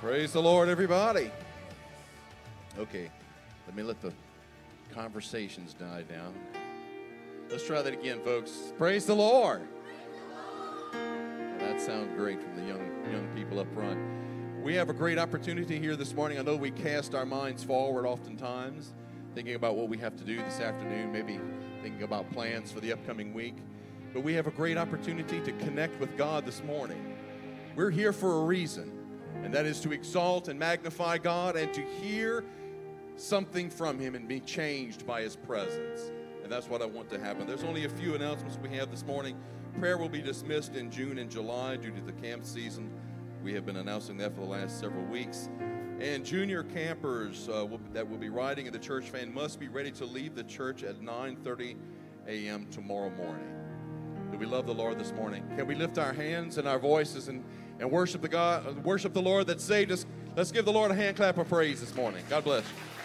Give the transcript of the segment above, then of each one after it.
Praise the Lord, everybody. Okay, let me let the conversations die down. Let's try that again, folks. Praise the Lord. That sounds great from the young young people up front. We have a great opportunity here this morning. I know we cast our minds forward oftentimes, thinking about what we have to do this afternoon, maybe thinking about plans for the upcoming week. But we have a great opportunity to connect with God this morning. We're here for a reason, and that is to exalt and magnify God and to hear something from Him and be changed by His presence. And that's what I want to happen. There's only a few announcements we have this morning. Prayer will be dismissed in June and July due to the camp season. We have been announcing that for the last several weeks. And junior campers uh, will, that will be riding in the church van must be ready to leave the church at 9:30 a.m. tomorrow morning. Do we love the Lord this morning? Can we lift our hands and our voices and, and worship the God, worship the Lord that saved us? Let's give the Lord a hand clap of praise this morning. God bless you.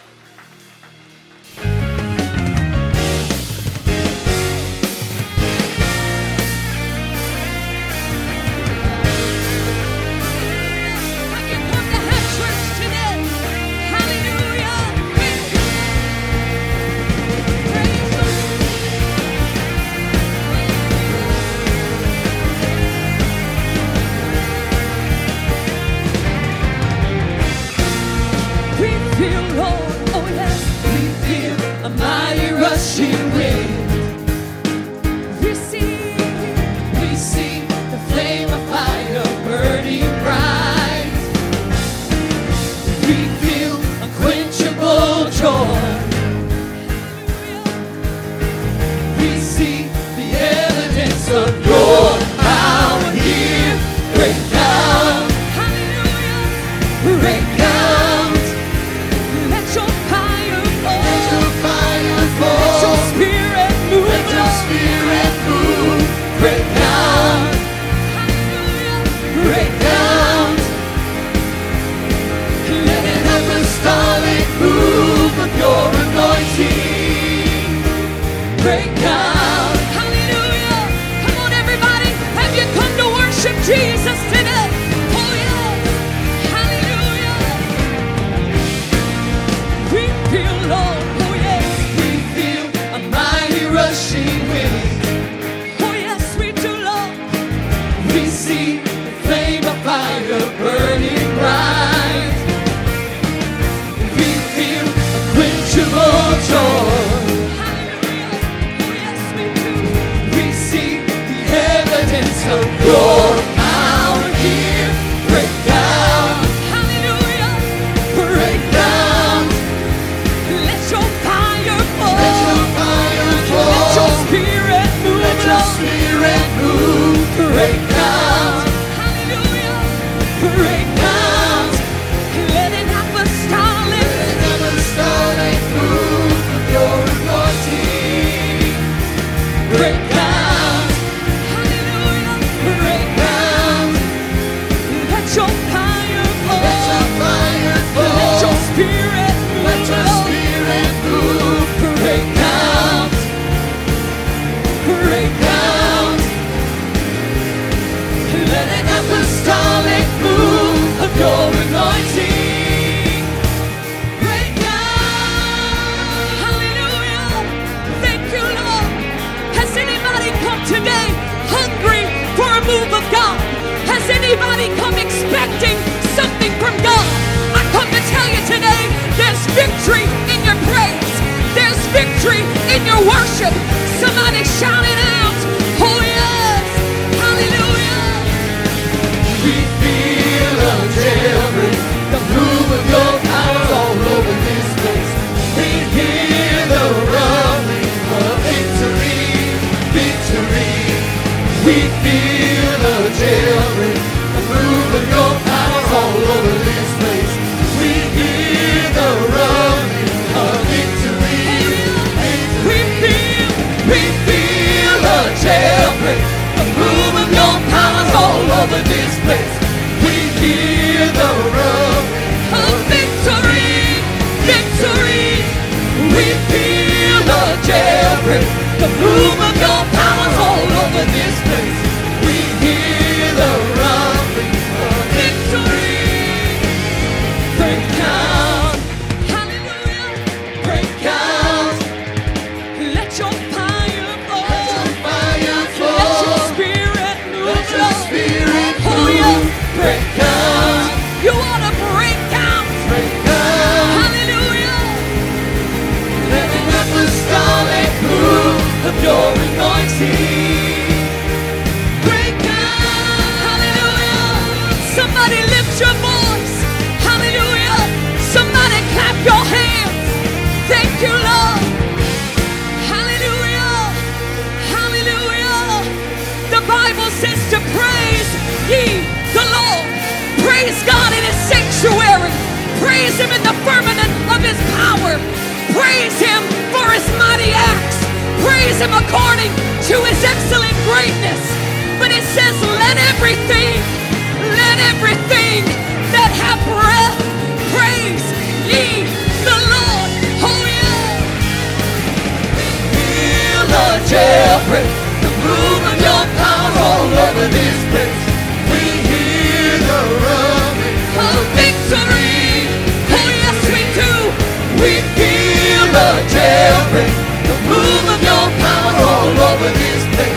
devotion. victory in your praise. There's victory in your worship. Somebody shout it out. Holy us. Hallelujah. We feel a jailbreak. The proof of your power all over this place. We hear the rumbling of victory. Victory. We feel a jailbreak. place. A of your powers all over this place. We hear the roar of victory, victory. We feel the jailbreak. The bloom of your powers all over this place. Bible says to praise ye the Lord. Praise God in his sanctuary. Praise him in the firmament of his power. Praise him for his mighty acts. Praise him according to his excellent greatness. But it says, let everything, let everything that have breath praise ye the Lord. Oh yeah. Hear the jailbreak, the movement of power over this place. We hear the rumbling of victory. Oh yes, we do. We feel the jailbreak, the move of your power all over this place.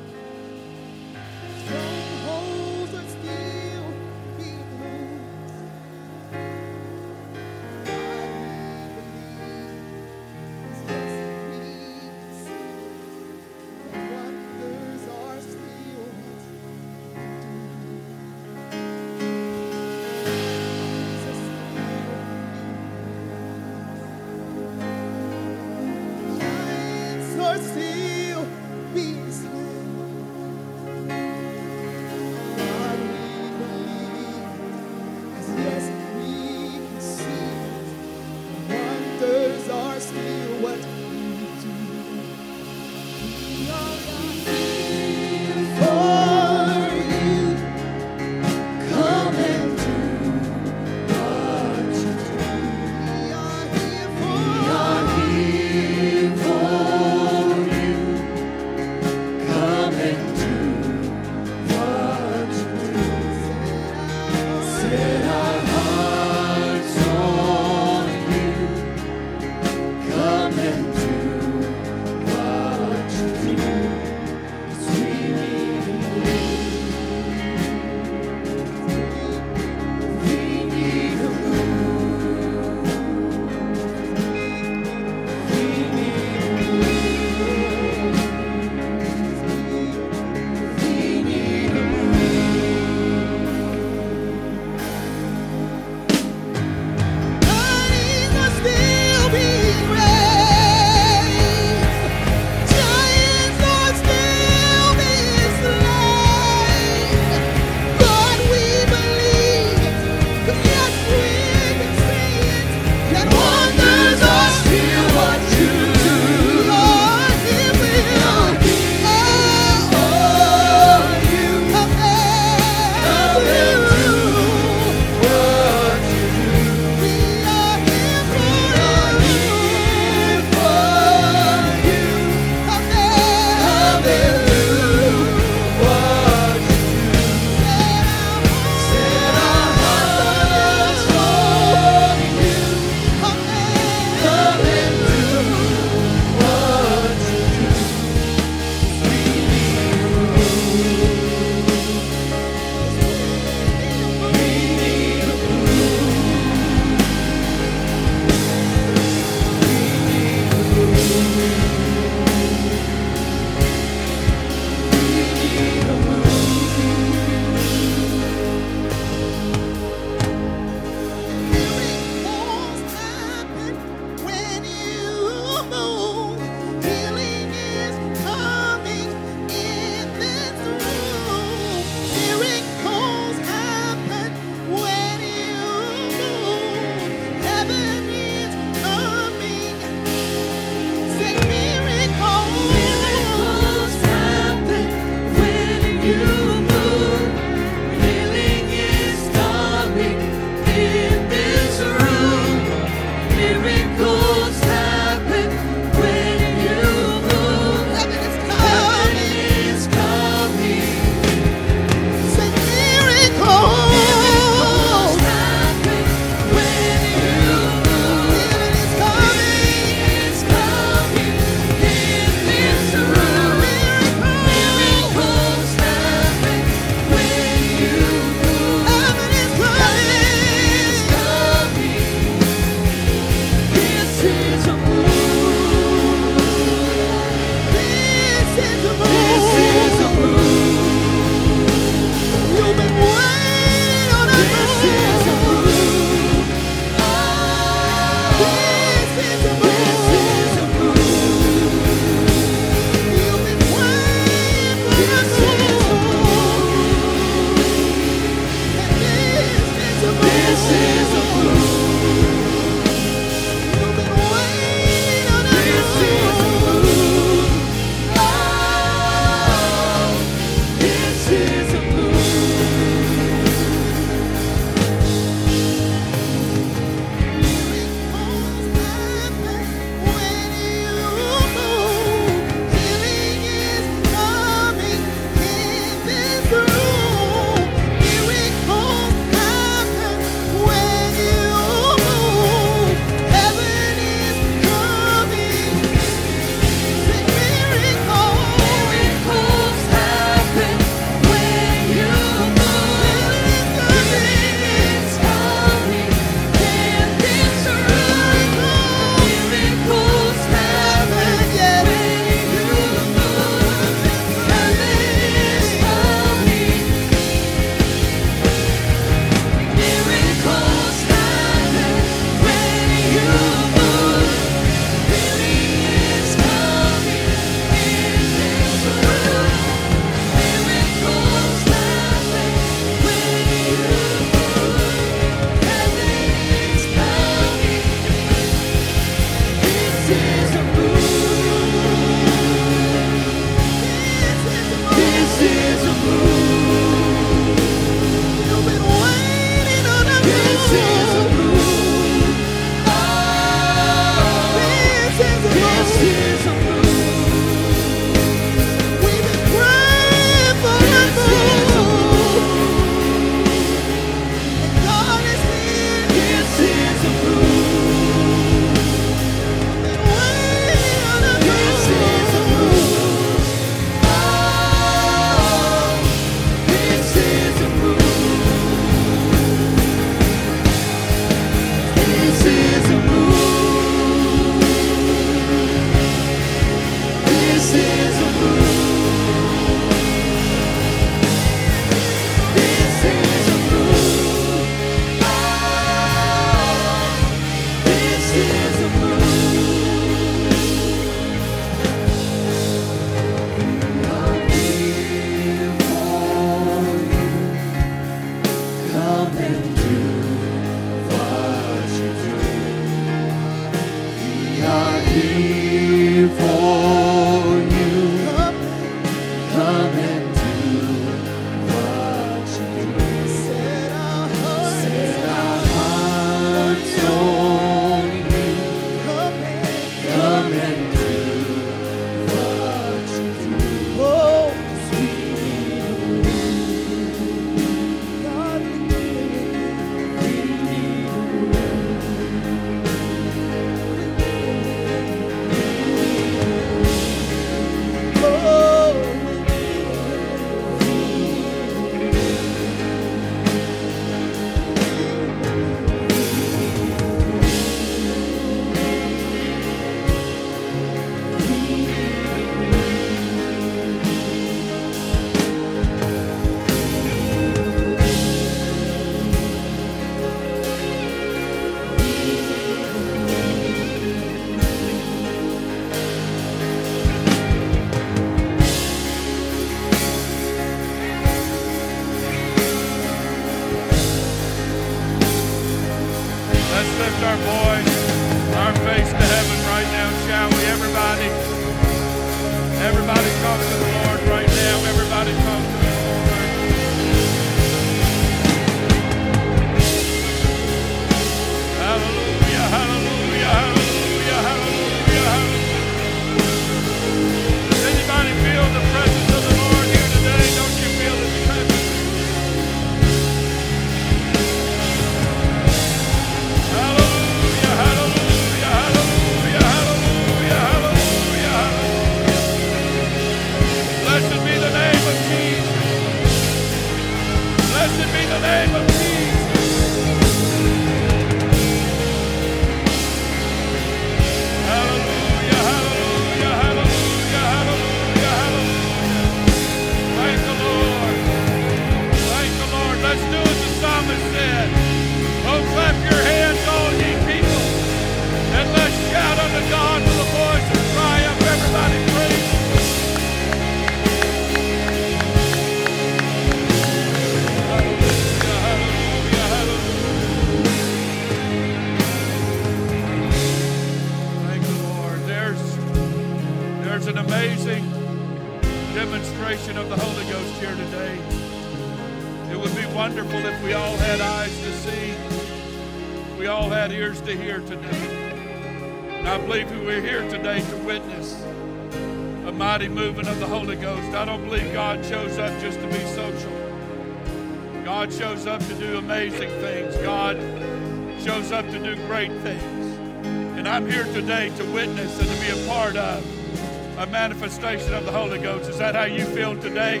Manifestation of the Holy Ghost. Is that how you feel today?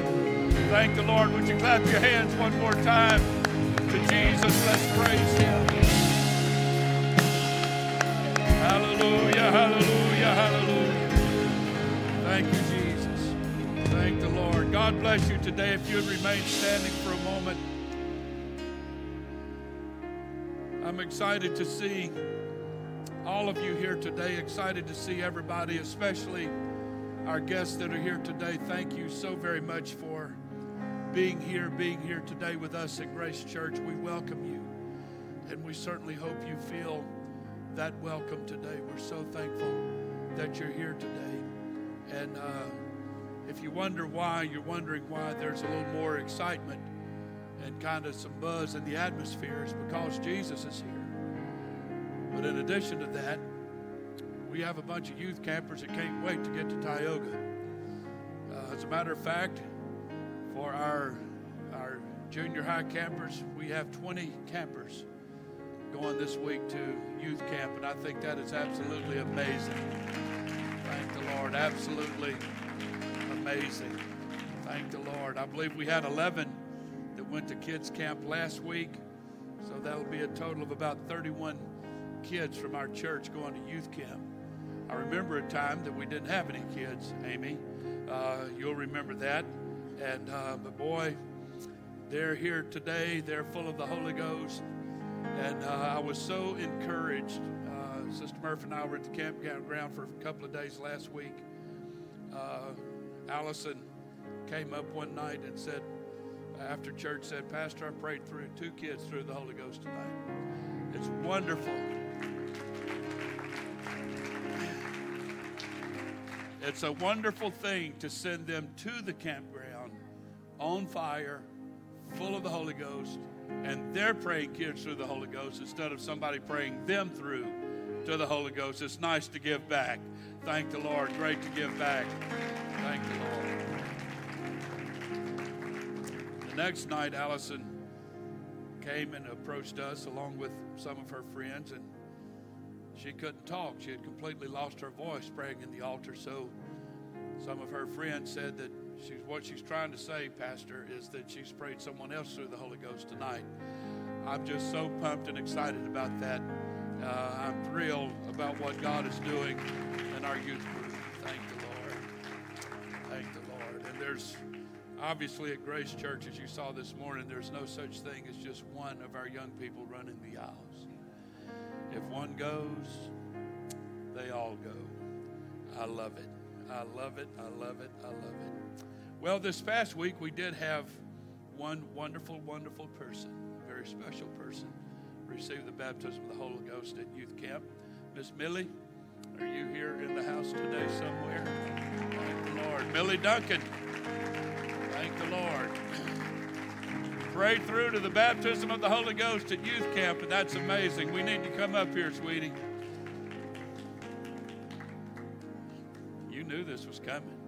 Thank the Lord. Would you clap your hands one more time to Jesus? Let's praise Him. Hallelujah, hallelujah, hallelujah. Thank you, Jesus. Thank the Lord. God bless you today. If you would remain standing for a moment. I'm excited to see all of you here today. Excited to see everybody, especially our guests that are here today. Thank you so very much for being here, being here today with us at Grace Church. We welcome you, and we certainly hope you feel that welcome today. We're so thankful that you're here today. And uh, if you wonder why, you're wondering why there's a little more excitement and kind of some buzz in the atmosphere, is because Jesus is here. But in addition to that, we have a bunch of youth campers that can't wait to get to Tioga. Uh, as a matter of fact, for our our junior high campers, we have 20 campers going this week to youth camp, and I think that is absolutely amazing. Thank the Lord, absolutely amazing. Thank the Lord. I believe we had 11 that went to kids camp last week, so that'll be a total of about 31 kids from our church going to youth camp. I remember a time that we didn't have any kids, Amy. Uh, you'll remember that. And uh, but boy, they're here today. They're full of the Holy Ghost. And uh, I was so encouraged. Uh, Sister Murphy and I were at the campground for a couple of days last week. Uh, Allison came up one night and said, after church, said, Pastor, I prayed through two kids through the Holy Ghost tonight. It's wonderful. It's a wonderful thing to send them to the campground on fire, full of the Holy Ghost, and they're praying kids through the Holy Ghost instead of somebody praying them through to the Holy Ghost. It's nice to give back. Thank the Lord. Great to give back. Thank the Lord. The next night, Allison came and approached us along with some of her friends, and she couldn't talk. She had completely lost her voice praying in the altar. So some of her friends said that she's what she's trying to say, Pastor, is that she's prayed someone else through the Holy Ghost tonight. I'm just so pumped and excited about that. Uh, I'm thrilled about what God is doing in our youth group. Thank the Lord. Thank the Lord. And there's obviously at Grace Church, as you saw this morning, there's no such thing as just one of our young people running the aisles. If one goes, they all go. I love it. I love it. I love it. I love it. Well, this past week we did have one wonderful, wonderful person, very special person, receive the baptism of the Holy Ghost at youth camp. Miss Millie, are you here in the house today somewhere? Thank the Lord. Millie Duncan, thank the Lord. Prayed through to the baptism of the Holy Ghost at youth camp, and that's amazing. We need to come up here, sweetie. You knew this was coming.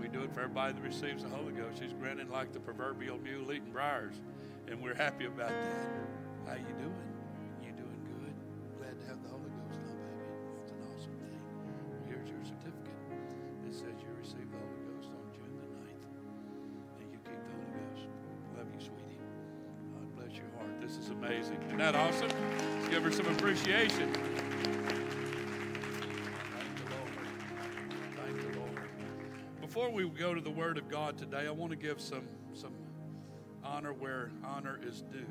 We do it for everybody that receives the Holy Ghost. She's grinning like the proverbial mule eating briars, and we're happy about that. How you doing? This is amazing. Isn't that awesome? Let's give her some appreciation. Thank the Lord. Thank the Lord. Before we go to the Word of God today, I want to give some some honor where honor is due,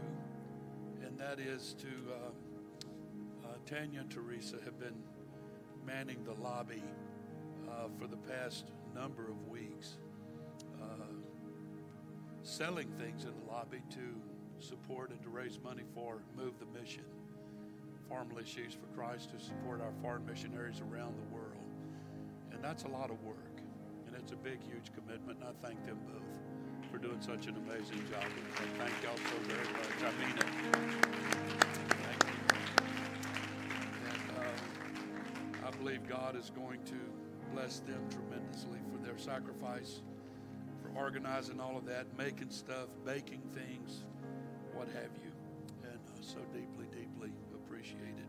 and that is to uh, uh, Tanya and Teresa have been manning the lobby uh, for the past number of weeks, uh, selling things in the lobby to support and to raise money for Move the Mission, formerly Sheaves for Christ, to support our foreign missionaries around the world. And that's a lot of work. And it's a big, huge commitment. And I thank them both for doing such an amazing job. And thank y'all so very much. I mean it. Thank you. And uh, I believe God is going to bless them tremendously for their sacrifice, for organizing all of that, making stuff, baking things, what have you. And uh, so deeply, deeply appreciated.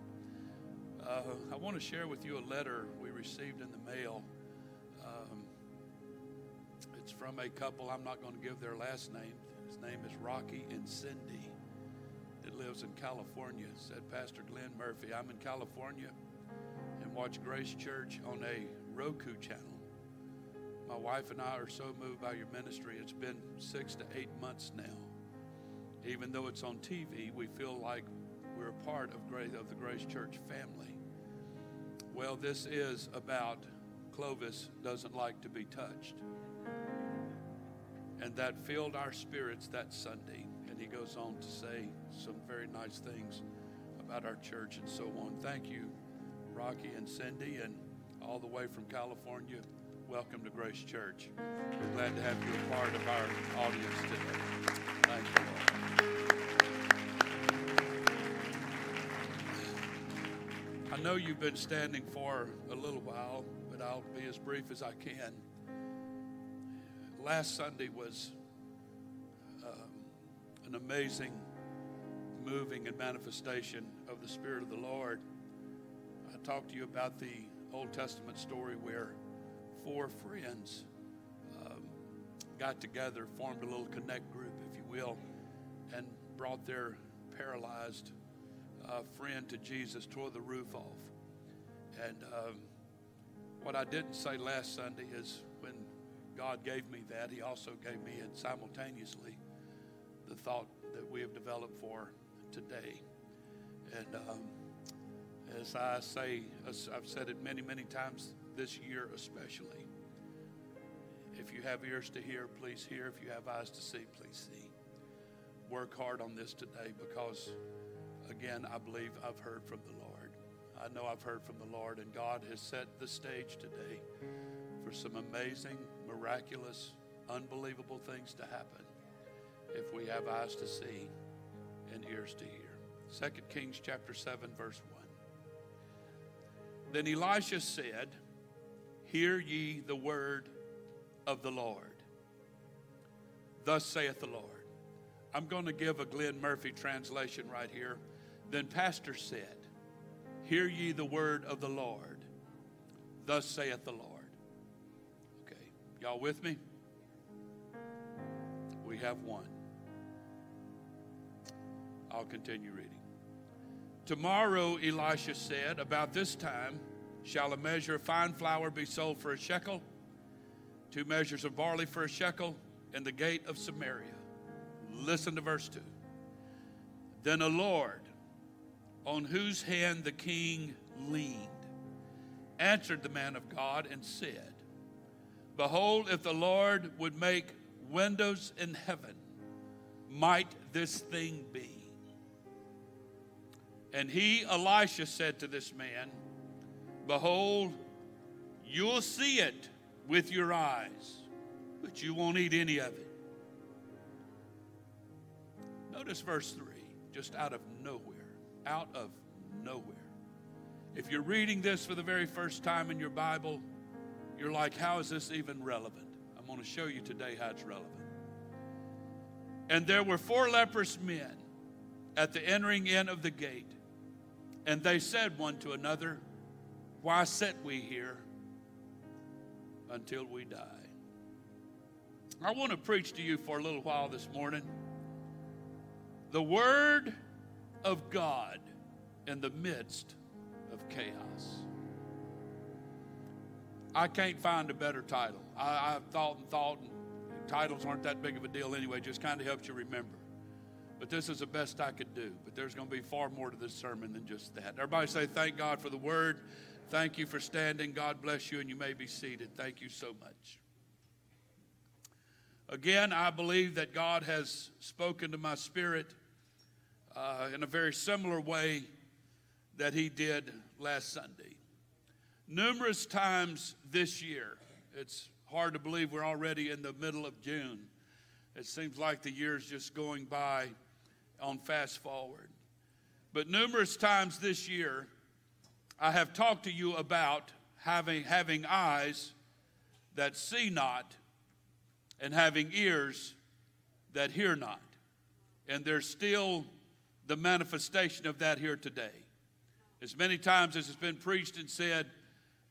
Uh, I want to share with you a letter we received in the mail. Um, it's from a couple, I'm not going to give their last name. His name is Rocky and Cindy. It lives in California. Said Pastor Glenn Murphy, I'm in California and watch Grace Church on a Roku channel. My wife and I are so moved by your ministry. It's been six to eight months now. Even though it's on TV, we feel like we're a part of, Grace, of the Grace Church family. Well, this is about Clovis doesn't like to be touched. And that filled our spirits that Sunday. And he goes on to say some very nice things about our church and so on. Thank you, Rocky and Cindy, and all the way from California. Welcome to Grace Church. We're glad to have you a part of our audience today. Thank you. I know you've been standing for a little while, but I'll be as brief as I can. Last Sunday was um, an amazing moving and manifestation of the Spirit of the Lord. I talked to you about the Old Testament story where four friends um, got together, formed a little connect group, if you will, and brought their paralyzed uh, friend to Jesus, tore the roof off. And um, what I didn't say last Sunday is when God gave me that, He also gave me it simultaneously the thought that we have developed for today. And um, as I say, as I've said it many, many times this year, especially. If you have ears to hear, please hear. If you have eyes to see, please see. Work hard on this today because, again, I believe I've heard from the Lord. I know I've heard from the Lord, and God has set the stage today for some amazing, miraculous, unbelievable things to happen if we have eyes to see and ears to hear. 2 Kings chapter 7, verse 1. Then Elisha said, Hear ye the word of the Lord. Thus saith the Lord. I'm going to give a Glenn Murphy translation right here. Then Pastor said, Hear ye the word of the Lord. Thus saith the Lord. Okay, y'all with me? We have one. I'll continue reading. Tomorrow, Elisha said, about this time shall a measure of fine flour be sold for a shekel, two measures of barley for a shekel, in the gate of Samaria. Listen to verse 2. Then a Lord, on whose hand the king leaned, answered the man of God and said, Behold, if the Lord would make windows in heaven, might this thing be? And he, Elisha, said to this man, Behold, you'll see it with your eyes, but you won't eat any of it. Notice verse 3, just out of nowhere. Out of nowhere. If you're reading this for the very first time in your Bible, you're like, how is this even relevant? I'm going to show you today how it's relevant. And there were four leprous men at the entering in of the gate. And they said one to another, Why sit we here until we die? I want to preach to you for a little while this morning the Word of God in the midst of chaos. I can't find a better title. I, have thought and thought, and titles aren't that big of a deal anyway, just kind of helps you remember. But this is the best I could do. But there's going to be far more to this sermon than just that. Everybody say, Thank God for the word. Thank you for standing. God bless you, and you may be seated. Thank you so much. Again, I believe that God has spoken to my spirit uh, in a very similar way that He did last Sunday. Numerous times this year, it's hard to believe we're already in the middle of June. It seems like the year's just going by on fast forward. But numerous times this year, I have talked to you about having, having eyes that see not and having ears that hear not. And there's still the manifestation of that here today. As many times as it's been preached and said,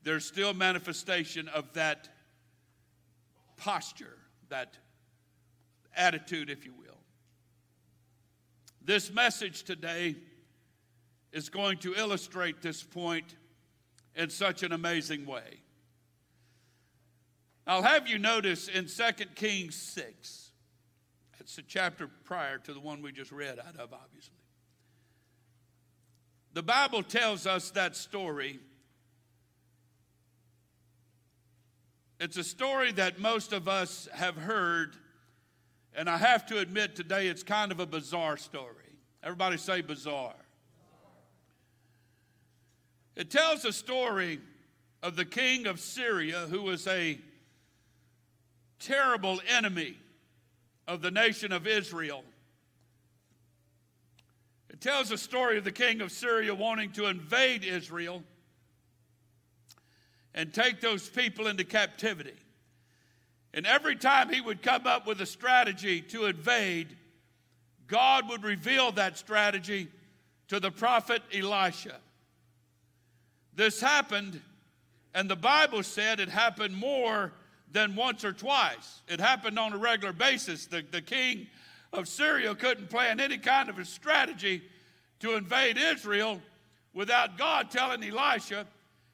there's still manifestation of that posture, that attitude, if you will. This message today is going to illustrate this point in such an amazing way. I'll have you notice in 2 Kings 6, it's a chapter prior to the one we just read out of, obviously. The Bible tells us that story It's a story that most of us have heard, and I have to admit today it's kind of a bizarre story. Everybody say bizarre. It tells a story of the king of Syria who was a terrible enemy of the nation of Israel. It tells a story of the king of Syria wanting to invade Israel and take those people into captivity. And every time he would come up with a strategy to invade, God would reveal that strategy to the prophet Elisha. This happened, and the Bible said it happened more than once or twice. It happened on a regular basis. The, the king of Syria couldn't plan any kind of a strategy to invade Israel without God telling Elisha,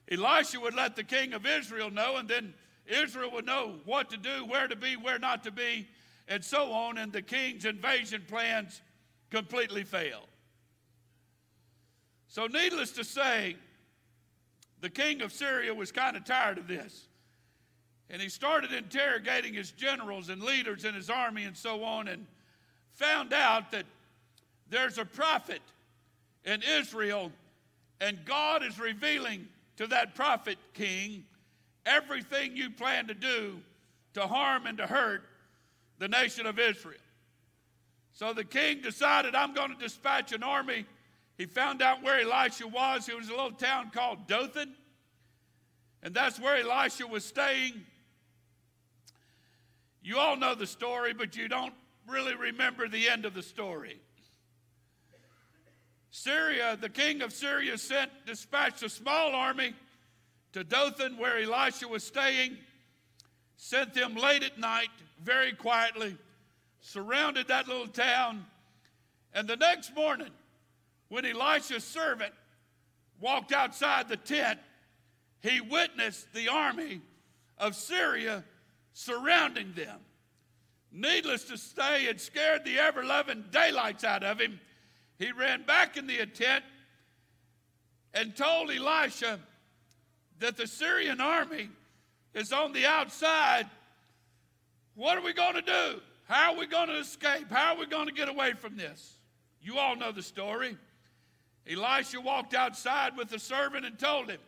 Elisha would let the king of Israel know, and then Israel would know what to do, where to be, where not to be, and so on, and the king's invasion plans completely failed. So, needless to say, the king of Syria was kind of tired of this. And he started interrogating his generals and leaders in his army and so on, and found out that there's a prophet in Israel, and God is revealing to that prophet king everything you plan to do to harm and to hurt the nation of Israel. So the king decided, I'm going to dispatch an army. He found out where Elisha was. It was in a little town called Dothan. And that's where Elisha was staying. You all know the story, but you don't really remember the end of the story. Syria, the king of Syria, sent, dispatched a small army to Dothan, where Elisha was staying, sent them late at night, very quietly, surrounded that little town. And the next morning, when Elisha's servant walked outside the tent, he witnessed the army of Syria surrounding them. Needless to say, it scared the ever loving daylights out of him he ran back in the tent and told Elisha that the Syrian army is on the outside. What are we going to do? How are we going to escape? How are we going to get away from this? You all know the story. Elisha walked outside with the servant and told him,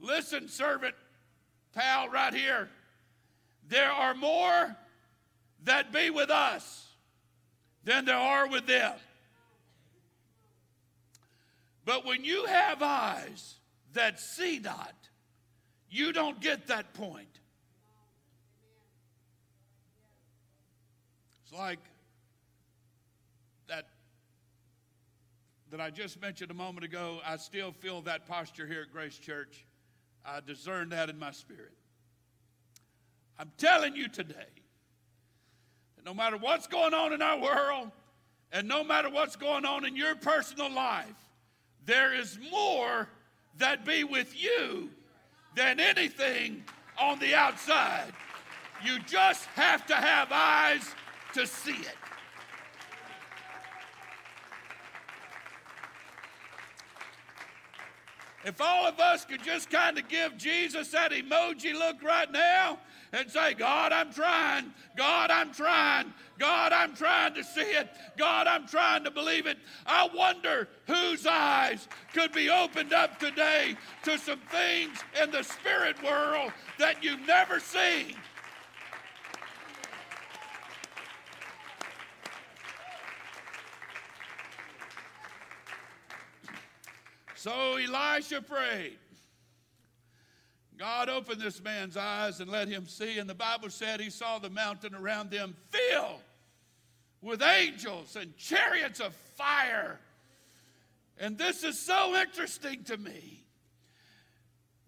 Listen, servant, pal, right here. There are more that be with us than there are with them. But when you have eyes that see not, you don't get that point. It's like that that I just mentioned a moment ago. I still feel that posture here at Grace Church. I discern that in my spirit. I'm telling you today, that no matter what's going on in our world, and no matter what's going on in your personal life, there is more that be with you than anything on the outside. You just have to have eyes to see it. If all of us could just kind of give Jesus that emoji look right now and say, God, I'm trying. God, I'm trying. God, I'm trying to see it. God, I'm trying to believe it. I wonder whose eyes could be opened up today to some things in the spirit world that you've never seen. So Elisha prayed. God opened this man's eyes and let him see, and the Bible said he saw the mountain around them filled with angels and chariots of fire. And this is so interesting to me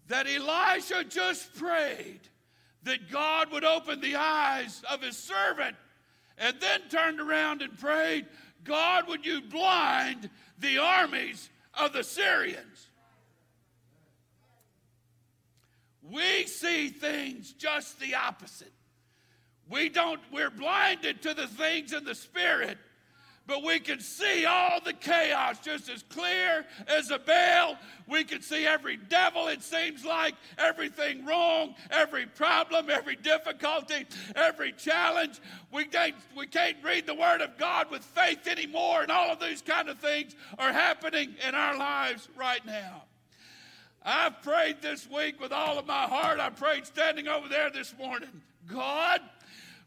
that Elijah just prayed that God would open the eyes of his servant and then turned around and prayed, God, would you blind the armies of the Syrians. We see things just the opposite. We don't, we're blinded to the things in the spirit, but we can see all the chaos just as clear as a bell. We can see every devil, it seems like, everything wrong, every problem, every difficulty, every challenge. We can't, we can't read the Word of God with faith anymore, and all of these kind of things are happening in our lives right now. I've prayed this week with all of my heart. I prayed standing over there this morning. God,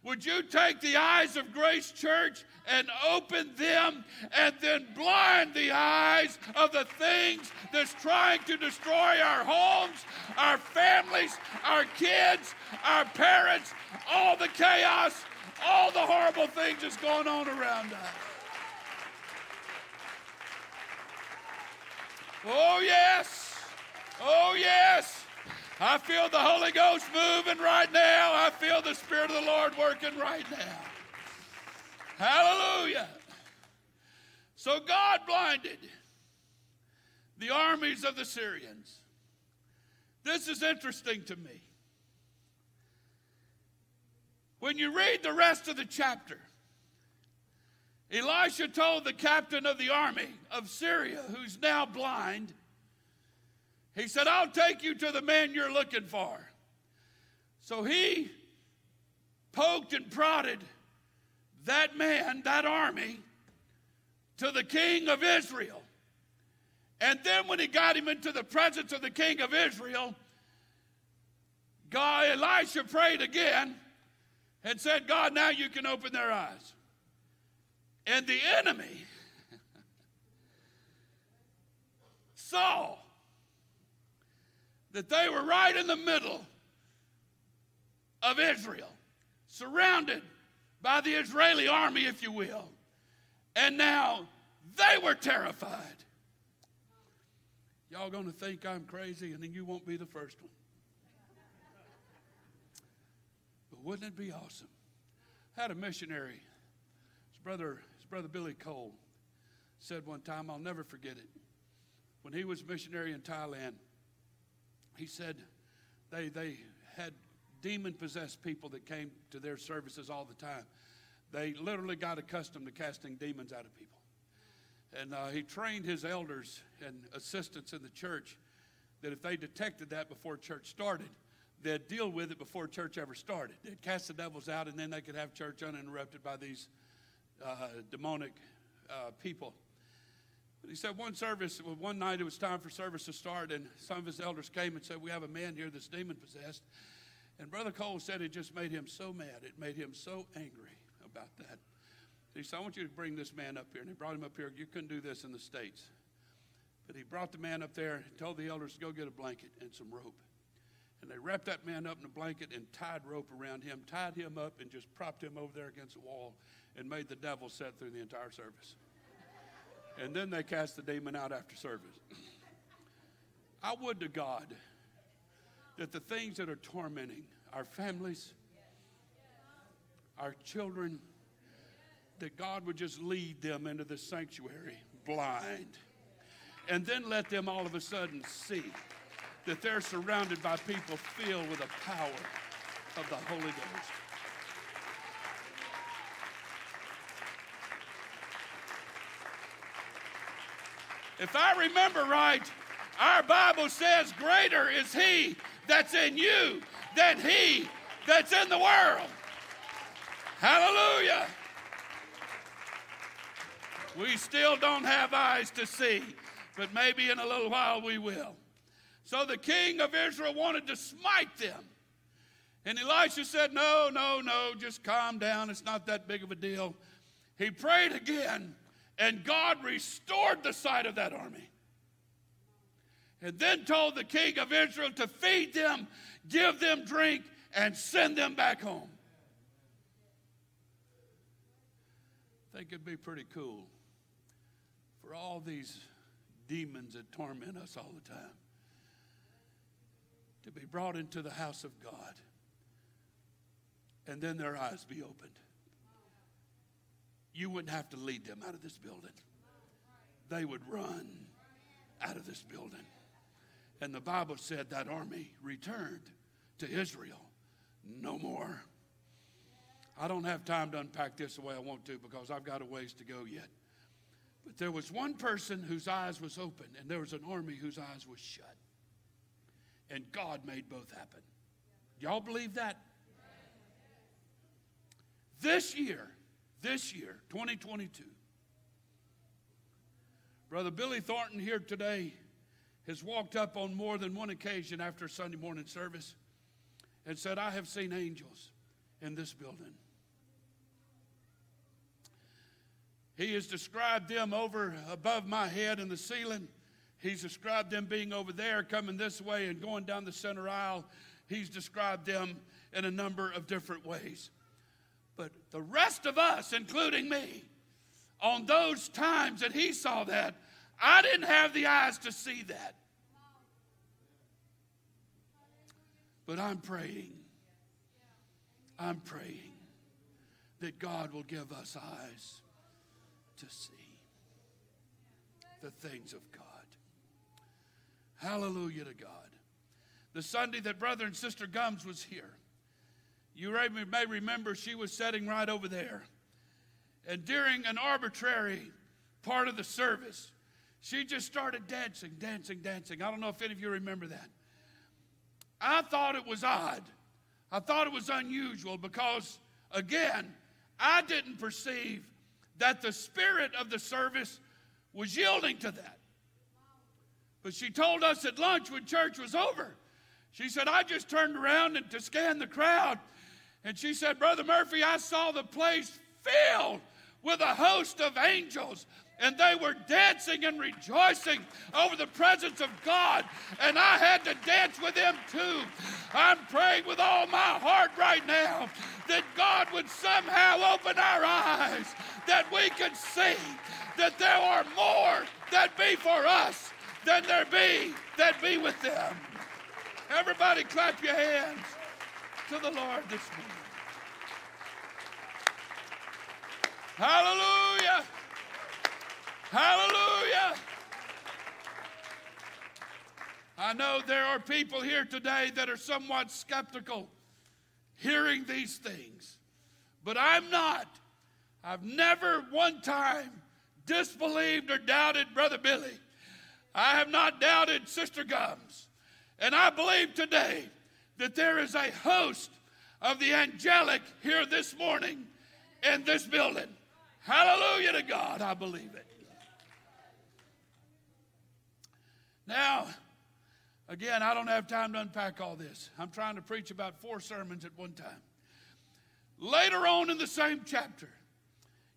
would you take the eyes of Grace Church and open them and then blind the eyes of the things that's trying to destroy our homes, our families, our kids, our parents, all the chaos, all the horrible things that's going on around us? Oh, yes. Oh, yes. I feel the Holy Ghost moving right now. I feel the Spirit of the Lord working right now. Hallelujah. So God blinded the armies of the Syrians. This is interesting to me. When you read the rest of the chapter, Elisha told the captain of the army of Syria, who's now blind, he said, I'll take you to the man you're looking for. So he poked and prodded that man, that army, to the king of Israel. And then when he got him into the presence of the king of Israel, God, Elisha prayed again and said, God, now you can open their eyes. And the enemy saw that they were right in the middle of Israel, surrounded by the Israeli army, if you will. And now they were terrified. Y'all gonna think I'm crazy, and then you won't be the first one. But wouldn't it be awesome? I had a missionary, his brother, his brother Billy Cole, said one time, I'll never forget it. When he was missionary in Thailand, he said they, they had demon possessed people that came to their services all the time. They literally got accustomed to casting demons out of people. And uh, he trained his elders and assistants in the church that if they detected that before church started, they'd deal with it before church ever started. They'd cast the devils out, and then they could have church uninterrupted by these uh, demonic uh, people. But he said one service, one night it was time for service to start, and some of his elders came and said, We have a man here that's demon possessed. And Brother Cole said it just made him so mad. It made him so angry about that. He said, I want you to bring this man up here. And he brought him up here. You couldn't do this in the States. But he brought the man up there and told the elders to go get a blanket and some rope. And they wrapped that man up in a blanket and tied rope around him, tied him up, and just propped him over there against the wall and made the devil sit through the entire service and then they cast the demon out after service. I would to God that the things that are tormenting our families, our children, that God would just lead them into the sanctuary blind. And then let them all of a sudden see that they're surrounded by people filled with the power of the Holy Ghost. If I remember right, Our Bible says, Greater is He that's in you than He that's in the world. Hallelujah. We still don't have eyes to see, but maybe in a little while we will. So the king of Israel wanted to smite them. And Elisha said, No, no, no, just calm down. It's not that big of a deal. He prayed again, and God restored the sight of that army. And then told the king of Israel to feed them, give them drink, and send them back home. I think it'd be pretty cool for all these demons that torment us all the time to be brought into the house of God and then their eyes be opened. You wouldn't have to lead them out of this building, they would run out of this building. And the Bible said that army returned to Israel no more. I don't have time to unpack this the way I want to because I've got a ways to go yet. But there was one person whose eyes was open, and there was an army whose eyes was shut. And God made both happen. Y'all believe that? This year, this year, 2022, Brother Billy Thornton here today has walked up on more than one occasion after Sunday morning service and said, I have seen angels in this building. He has described them over above my head in the ceiling. He's described them being over there, coming this way, and going down the center aisle. He's described them in a number of different ways. But the rest of us, including me, on those times that he saw that, I didn't have the eyes to see that. But I'm praying. I'm praying that God will give us eyes to see the things of God. Hallelujah to God. The Sunday that Brother and Sister Gums was here, you may remember she was sitting right over there. And during an arbitrary part of the service, she just started dancing, dancing, dancing. I don't know if any of you remember that. I thought it was odd. I thought it was unusual because, again, I didn't perceive that the spirit of the service was yielding to that. But she told us at lunch when church was over, she said, I just turned around and to scan the crowd. And she said, Brother Murphy, I saw the place filled with a host of angels and they were dancing and rejoicing over the presence of God, and I had to dance with them too. I'm praying with all my heart right now that God would somehow open our eyes, that we could see that there are more that be for us than there be that be with them. Everybody clap your hands to the Lord this morning. Hallelujah. Hallelujah. I know there are people here today that are somewhat skeptical hearing these things, but I'm not. I've never one time disbelieved or doubted Brother Billy. I have not doubted Sister Gums. And I believe today that there is a host of the angelic here this morning in this building. Hallelujah to God. I believe it. Now, again, I don't have time to unpack all this. I'm trying to preach about four sermons at one time. Later on in the same chapter,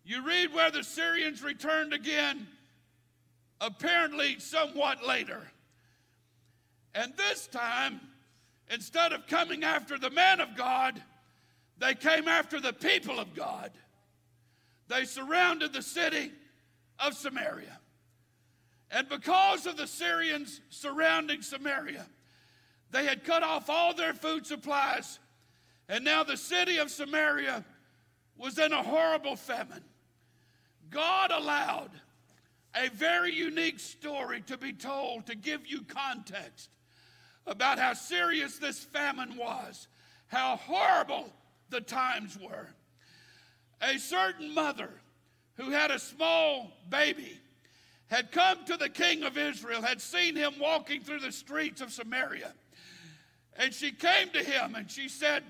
you read where the Syrians returned again, apparently somewhat later. And this time, instead of coming after the man of God, they came after the people of God. They surrounded the city of Samaria. And because of the Syrians surrounding Samaria, they had cut off all their food supplies. And now the city of Samaria was in a horrible famine. God allowed a very unique story to be told to give you context about how serious this famine was, how horrible the times were. A certain mother who had a small baby had come to the king of Israel, had seen him walking through the streets of Samaria. And she came to him and she said,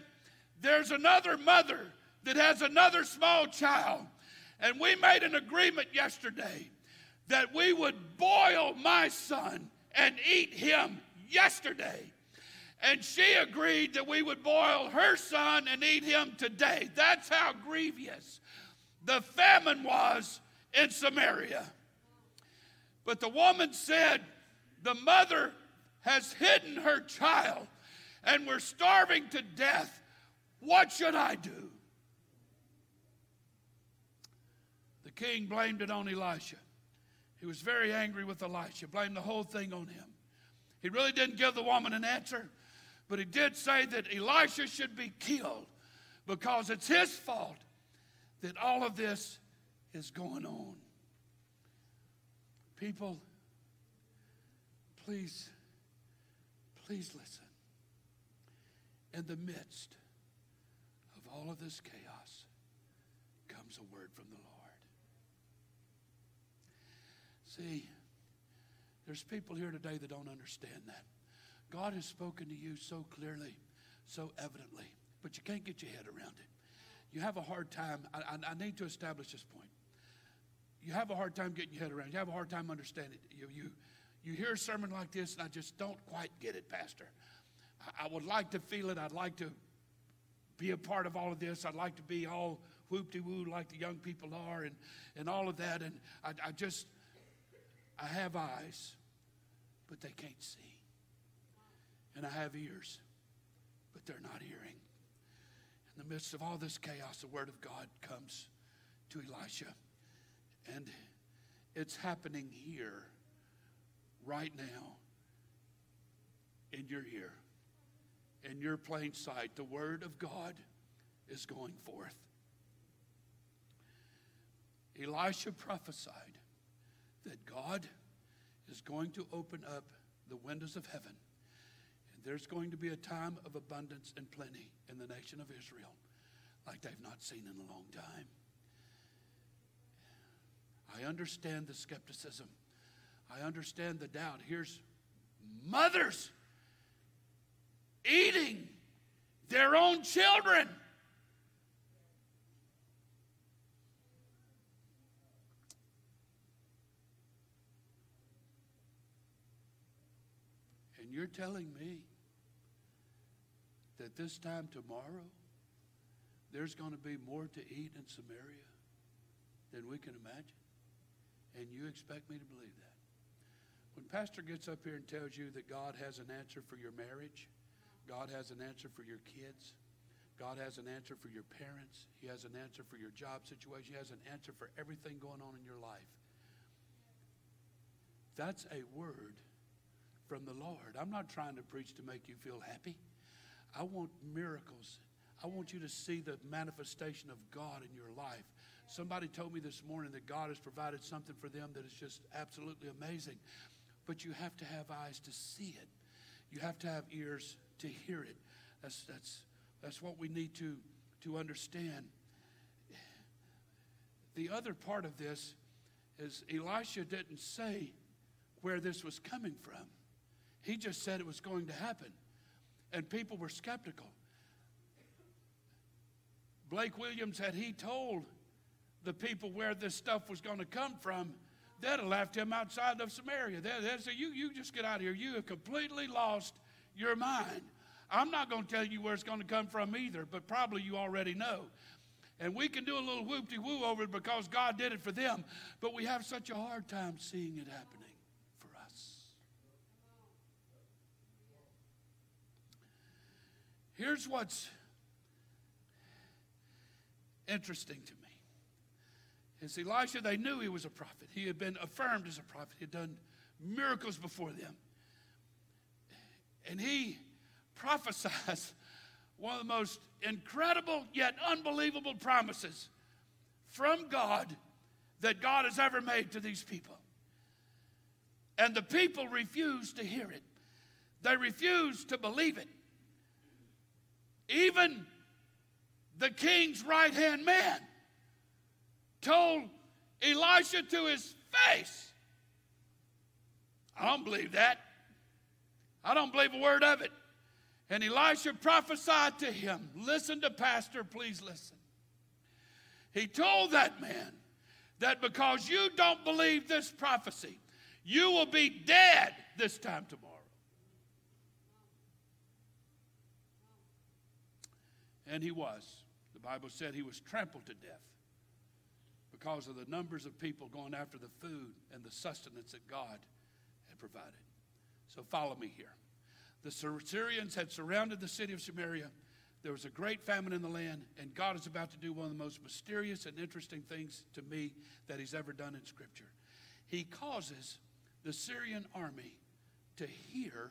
There's another mother that has another small child. And we made an agreement yesterday that we would boil my son and eat him yesterday. And she agreed that we would boil her son and eat him today. That's how grievous the famine was in Samaria. But the woman said, The mother has hidden her child, and we're starving to death. What should I do? The king blamed it on Elisha. He was very angry with Elisha, blamed the whole thing on him. He really didn't give the woman an answer, but he did say that Elisha should be killed because it's his fault that all of this is going on. People, please, please listen. In the midst of all of this chaos comes a word from the Lord. See, there's people here today that don't understand that. God has spoken to you so clearly, so evidently, but you can't get your head around it. You have a hard time. I, I, I need to establish this point you have a hard time getting your head around. You have a hard time understanding. It. You, you, you hear a sermon like this, and I just don't quite get it, Pastor. I, I would like to feel it. I'd like to be a part of all of this. I'd like to be all whoop woo like the young people are, and, and all of that. And I, I just, I have eyes, but they can't see. And I have ears, but they're not hearing. In the midst of all this chaos, the Word of God comes to Elisha. And it's happening here, right now, in your ear, in your plain sight. The Word of God is going forth. Elisha prophesied that God is going to open up the windows of heaven, and there's going to be a time of abundance and plenty in the nation of Israel like they've not seen in a long time. I understand the skepticism. I understand the doubt. Here's mothers eating their own children. You're telling me that this time tomorrow there's going to be more to eat in Samaria than we can imagine? And you expect me to believe that? When Pastor gets up here and tells you that God has an answer for your marriage, God has an answer for your kids, God has an answer for your parents, He has an answer for your job situation, He has an answer for everything going on in your life. That's a word from the Lord. I'm not trying to preach to make you feel happy. I want miracles. I want you to see the manifestation of God in your life. Somebody told me this morning that God has provided something for them that is just absolutely amazing. But you have to have eyes to see it. You have to have ears to hear it. That's, that's, that's what we need to, to understand. The other part of this is Elisha didn't say where this was coming from. He just said it was going to happen. And people were skeptical. Blake Williams, had he told the people where this stuff was going to come from, they'd have left him outside of Samaria. They'd, they'd say, you, you just get out of here. You have completely lost your mind. I'm not going to tell you where it's going to come from either, but probably you already know. And we can do a little whoopty woo over it because God did it for them, but we have such a hard time seeing it happening for us. Here's what's interesting to me is Elisha, they knew he was a prophet. He had been affirmed as a prophet. He had done miracles before them. And he prophesies one of the most incredible yet unbelievable promises from God that God has ever made to these people. And the people refuse to hear it, they refuse to believe it. Even the king's right hand man told Elisha to his face, I don't believe that. I don't believe a word of it. And Elisha prophesied to him, Listen to Pastor, please listen. He told that man that because you don't believe this prophecy, you will be dead this time tomorrow. And he was. The Bible said he was trampled to death because of the numbers of people going after the food and the sustenance that God had provided. So follow me here. The Syrians had surrounded the city of Samaria. There was a great famine in the land, and God is about to do one of the most mysterious and interesting things to me that He's ever done in Scripture. He causes the Syrian army to hear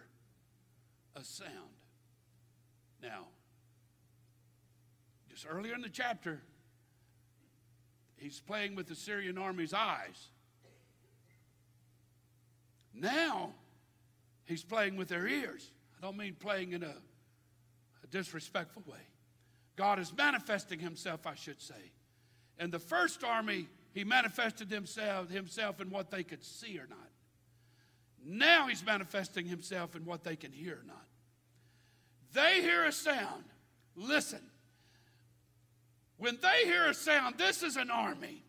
a sound. Now, just earlier in the chapter, he's playing with the Syrian army's eyes. Now, he's playing with their ears. I don't mean playing in a, a disrespectful way. God is manifesting himself, I should say. And the first army, he manifested himself, himself in what they could see or not. Now he's manifesting himself in what they can hear or not. They hear a sound. Listen. When they hear a sound, this is an army.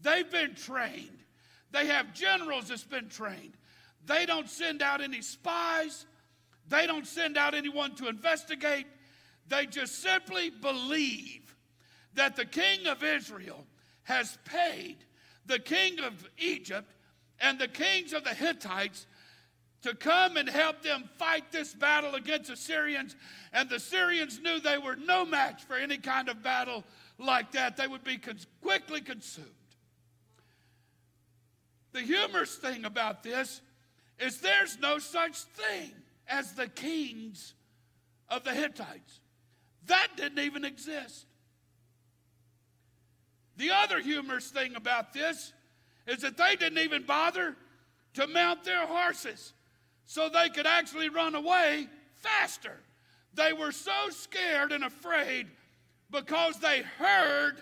They've been trained. They have generals that's been trained. They don't send out any spies. They don't send out anyone to investigate. They just simply believe that the king of Israel has paid the king of Egypt and the kings of the Hittites to come and help them fight this battle against the Syrians. And the Syrians knew they were no match for any kind of battle like that. They would be quickly consumed. The humorous thing about this is there's no such thing as the kings of the Hittites. That didn't even exist. The other humorous thing about this is that they didn't even bother to mount their horses so they could actually run away faster. They were so scared and afraid because they heard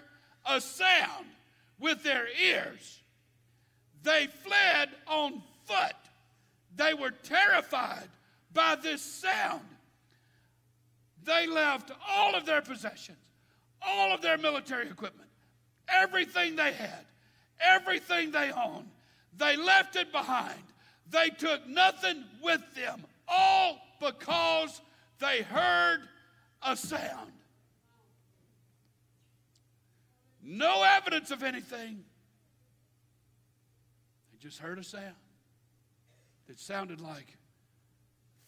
a sound with their ears. They fled on foot. They were terrified by this sound. They left all of their possessions, all of their military equipment, everything they had, everything they owned. They left it behind. They took nothing with them, all because they heard a sound. No evidence of anything. They just heard a sound. that sounded like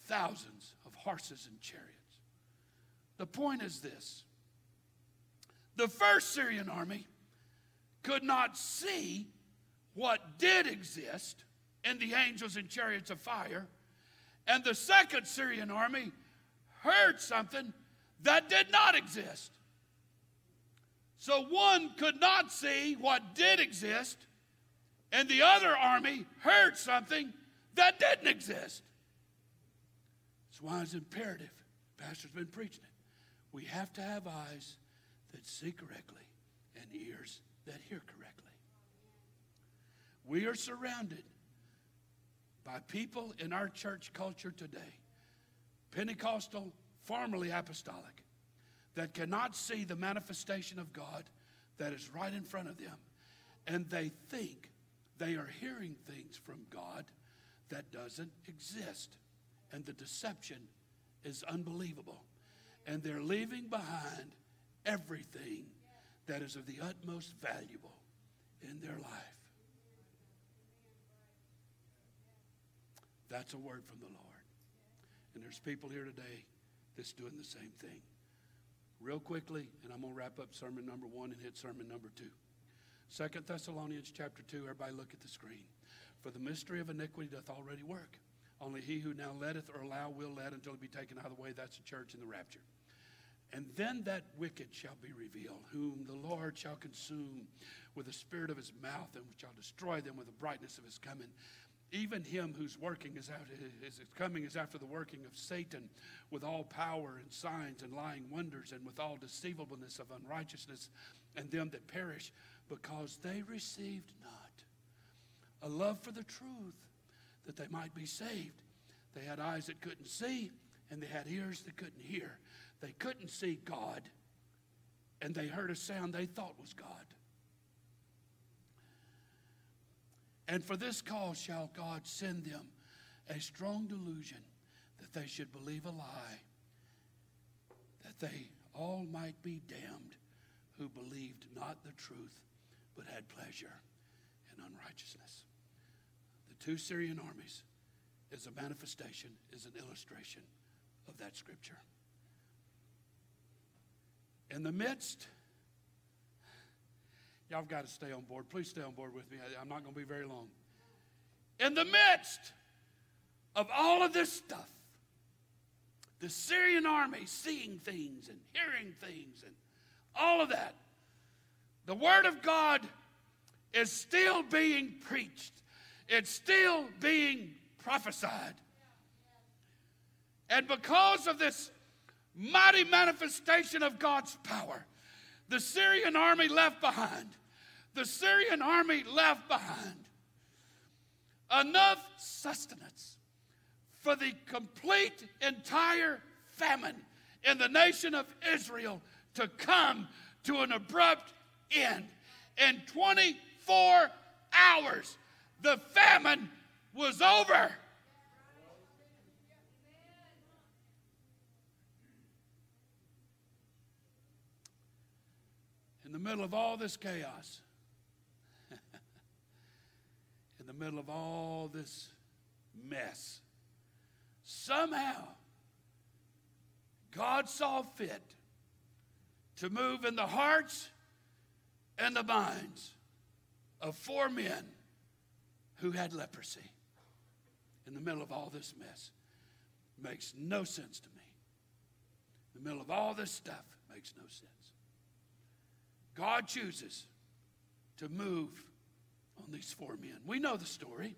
thousands of horses and chariots. The point is this the first Syrian army could not see what did exist in the angels and chariots of fire, and the second Syrian army heard something that did not exist. So one could not see what did exist, and the other army heard something that didn't exist. That's why it's imperative. Pastor's been preaching it. We have to have eyes that see correctly and ears that hear correctly. We are surrounded by people in our church culture today, Pentecostal, formerly apostolic, that cannot see the manifestation of God that is right in front of them. And they think they are hearing things from God that doesn't exist and the deception is unbelievable. And they're leaving behind everything that is of the utmost valuable in their life. That's a word from the Lord. And there's people here today that's doing the same thing. Real quickly, and I'm going to wrap up sermon number one and hit sermon number two. Second Thessalonians chapter 2, everybody look at the screen. For the mystery of iniquity doth already work. Only he who now letteth or allow will let until it be taken out of the way. That's the church in the rapture. And then that wicked shall be revealed, whom the Lord shall consume with the spirit of his mouth, and which shall destroy them with the brightness of his coming. Even him whose working is his coming is after the working of Satan, with all power and signs and lying wonders, and with all deceivableness of unrighteousness, and them that perish, because they received not a love for the truth that they might be saved. They had eyes that couldn't see, and they had ears that couldn't hear. They couldn't see God, and they heard a sound they thought was God. And for this cause shall God send them a strong delusion that they should believe a lie, that they all might be damned who believed not the truth, but had pleasure in unrighteousness. The two Syrian armies is a manifestation, is an illustration of that scripture. In the midst, y'all have got to stay on board. Please stay on board with me. I- I'm not going to be very long. In the midst of all of this stuff, the Syrian army seeing things and hearing things and all of that, the Word of God is still being preached, it's still being prophesied. And because of this mighty manifestation of God's power, the Syrian army left behind. The Syrian army left behind enough sustenance for the complete entire famine in the nation of Israel to come to an abrupt end. In 24 hours, the famine was over. The middle of all this chaos, in the middle of all this mess, somehow God saw fit to move in the hearts and the minds of four men who had leprosy in the middle of all this mess. Makes no sense to me. In the middle of all this stuff, makes no sense. God chooses to move on these four men. We know the story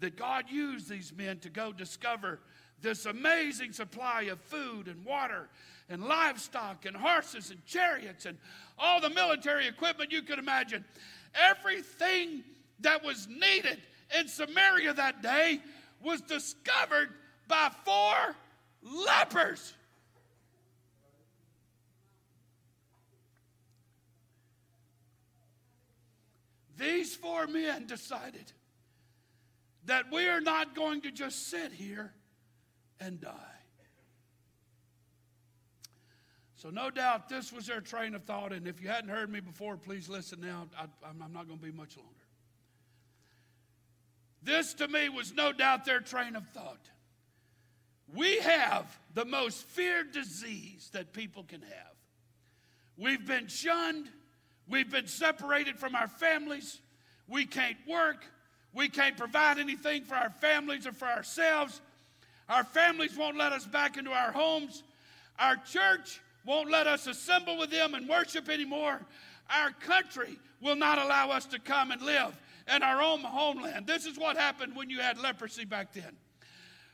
that God used these men to go discover this amazing supply of food and water and livestock and horses and chariots and all the military equipment you could imagine. Everything that was needed in Samaria that day was discovered by four lepers. These four men decided that we are not going to just sit here and die. So, no doubt this was their train of thought, and if you hadn't heard me before, please listen now. I, am not going to be much longer. This to me was no doubt their train of thought. We have the most feared disease that people can have. We've been shunned, we've been separated from our families, we can't work, we can't provide anything for our families or for ourselves. Our families won't let us back into our homes. Our church won't let us assemble with them and worship anymore. Our country will not allow us to come and live in our own homeland. This is what happened when you had leprosy back then.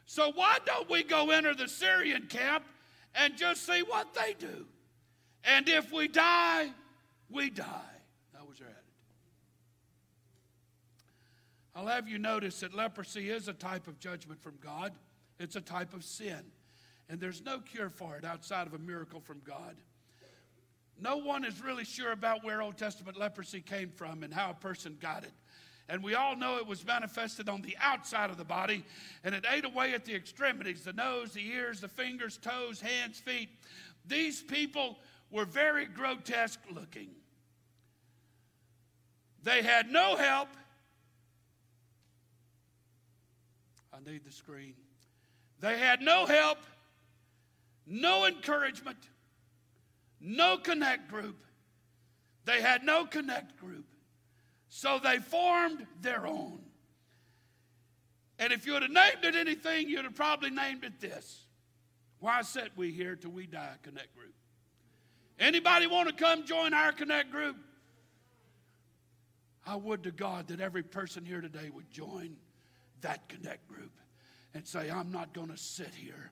So, why don't we go enter the Syrian camp and just see what they do? And if we die, we die. That was their attitude. I'll have you notice that leprosy is a type of judgment from God, it's a type of sin. And there's no cure for it outside of a miracle from God. No one is really sure about where Old Testament leprosy came from and how a person got it. And we all know it was manifested on the outside of the body, and it ate away at the extremities the nose, the ears, the fingers, toes, hands, feet. These people were very grotesque looking. They had no help. I need the screen. They had no help, no encouragement, no connect group. They had no connect group. So they formed their own. And if you would have named it anything, you'd have probably named it this. Why sit we here till we die connect group? Anybody want to come join our connect group? I would to God that every person here today would join that connect group and say, I'm not going to sit here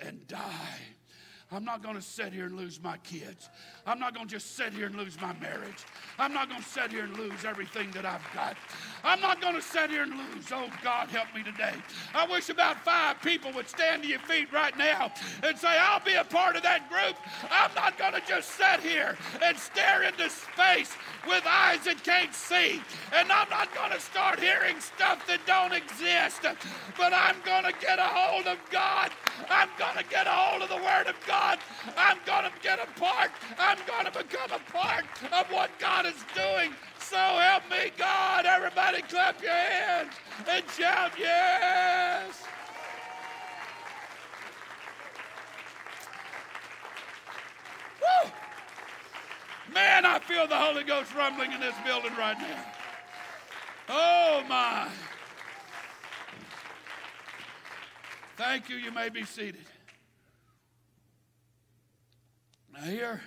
and die. I'm not going to sit here and lose my kids. I'm not going to just sit here and lose my marriage. I'm not going to sit here and lose everything that I've got. I'm not going to sit here and lose. Oh, God, help me today. I wish about five people would stand to your feet right now and say, I'll be a part of that group. I'm not going to just sit here and stare into space with eyes that can't see. And I'm not going to start hearing stuff that don't exist. But I'm going to get a hold of God. I'm going to get a hold of the Word of God. I'm going to get a part. I'm going to become a part of what God is doing. So help me, God. Everybody clap your hands and shout, yes. Woo! Man, I feel the Holy Ghost rumbling in this building right now. Oh, my. Thank you. You may be seated. Now, here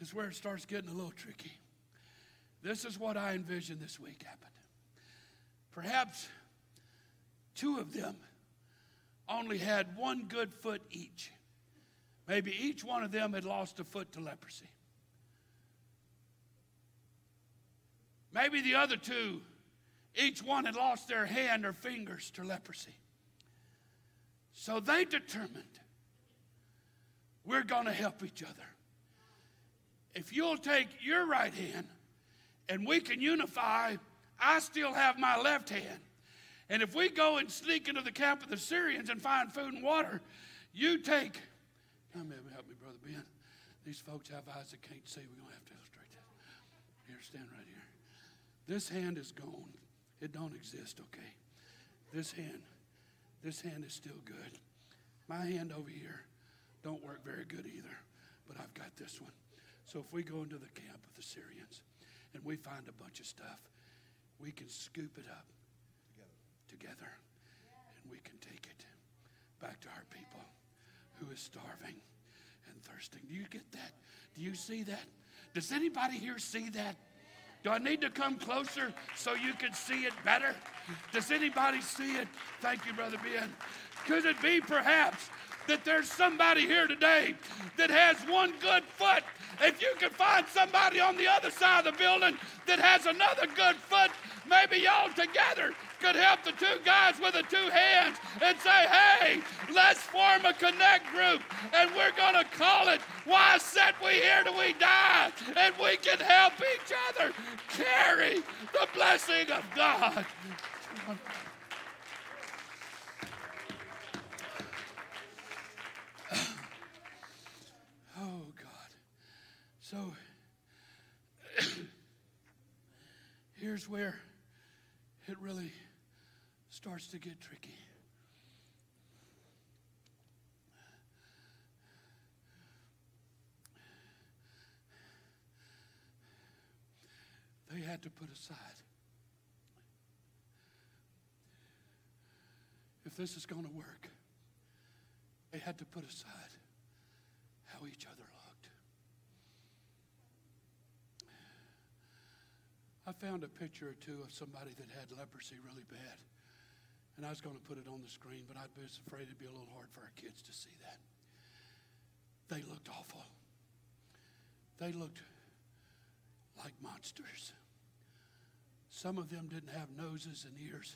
is where it starts getting a little tricky. This is what I envision this week happened. Perhaps two of them only had one good foot each. Maybe each one of them had lost a foot to leprosy. Maybe the other two, each one had lost their hand or fingers to leprosy. So they determined we're going to help each other. If you'll take your right hand and we can unify, I still have my left hand. And if we go and sneak into the camp of the Syrians and find food and water, you take. Come here, help me, Brother Ben. These folks have eyes that can't see. We're going to have to illustrate that. Here, stand right here. This hand is gone. It don't exist, okay? This hand, this hand is still good. My hand over here don't work very good either, but I've got this one. So if we go into the camp of the Syrians and we find a bunch of stuff, we can scoop it up together, together and we can take it back to our people who is starving and thirsting. Do you get that? Do you see that? Does anybody here see that? Do I need to come closer so you can see it better? Does anybody see it? Thank you, Brother Ben. Could it be perhaps that there's somebody here today that has one good foot? If you can find somebody on the other side of the building that has another good foot, maybe y'all together could help the two guys with the two hands and say, hey, let's form a connect group and we're going to call it Why Set We Here Till We Die. And we can help each other carry the blessing of God. So, here's where it really starts to get tricky. They had to put aside. If this is going to work, they had to put aside how each other looked. I found a picture or two of somebody that had leprosy really bad. And I was going to put it on the screen, but I was afraid it'd be a little hard for our kids to see that. They looked awful. They looked like monsters. Some of them didn't have noses and ears,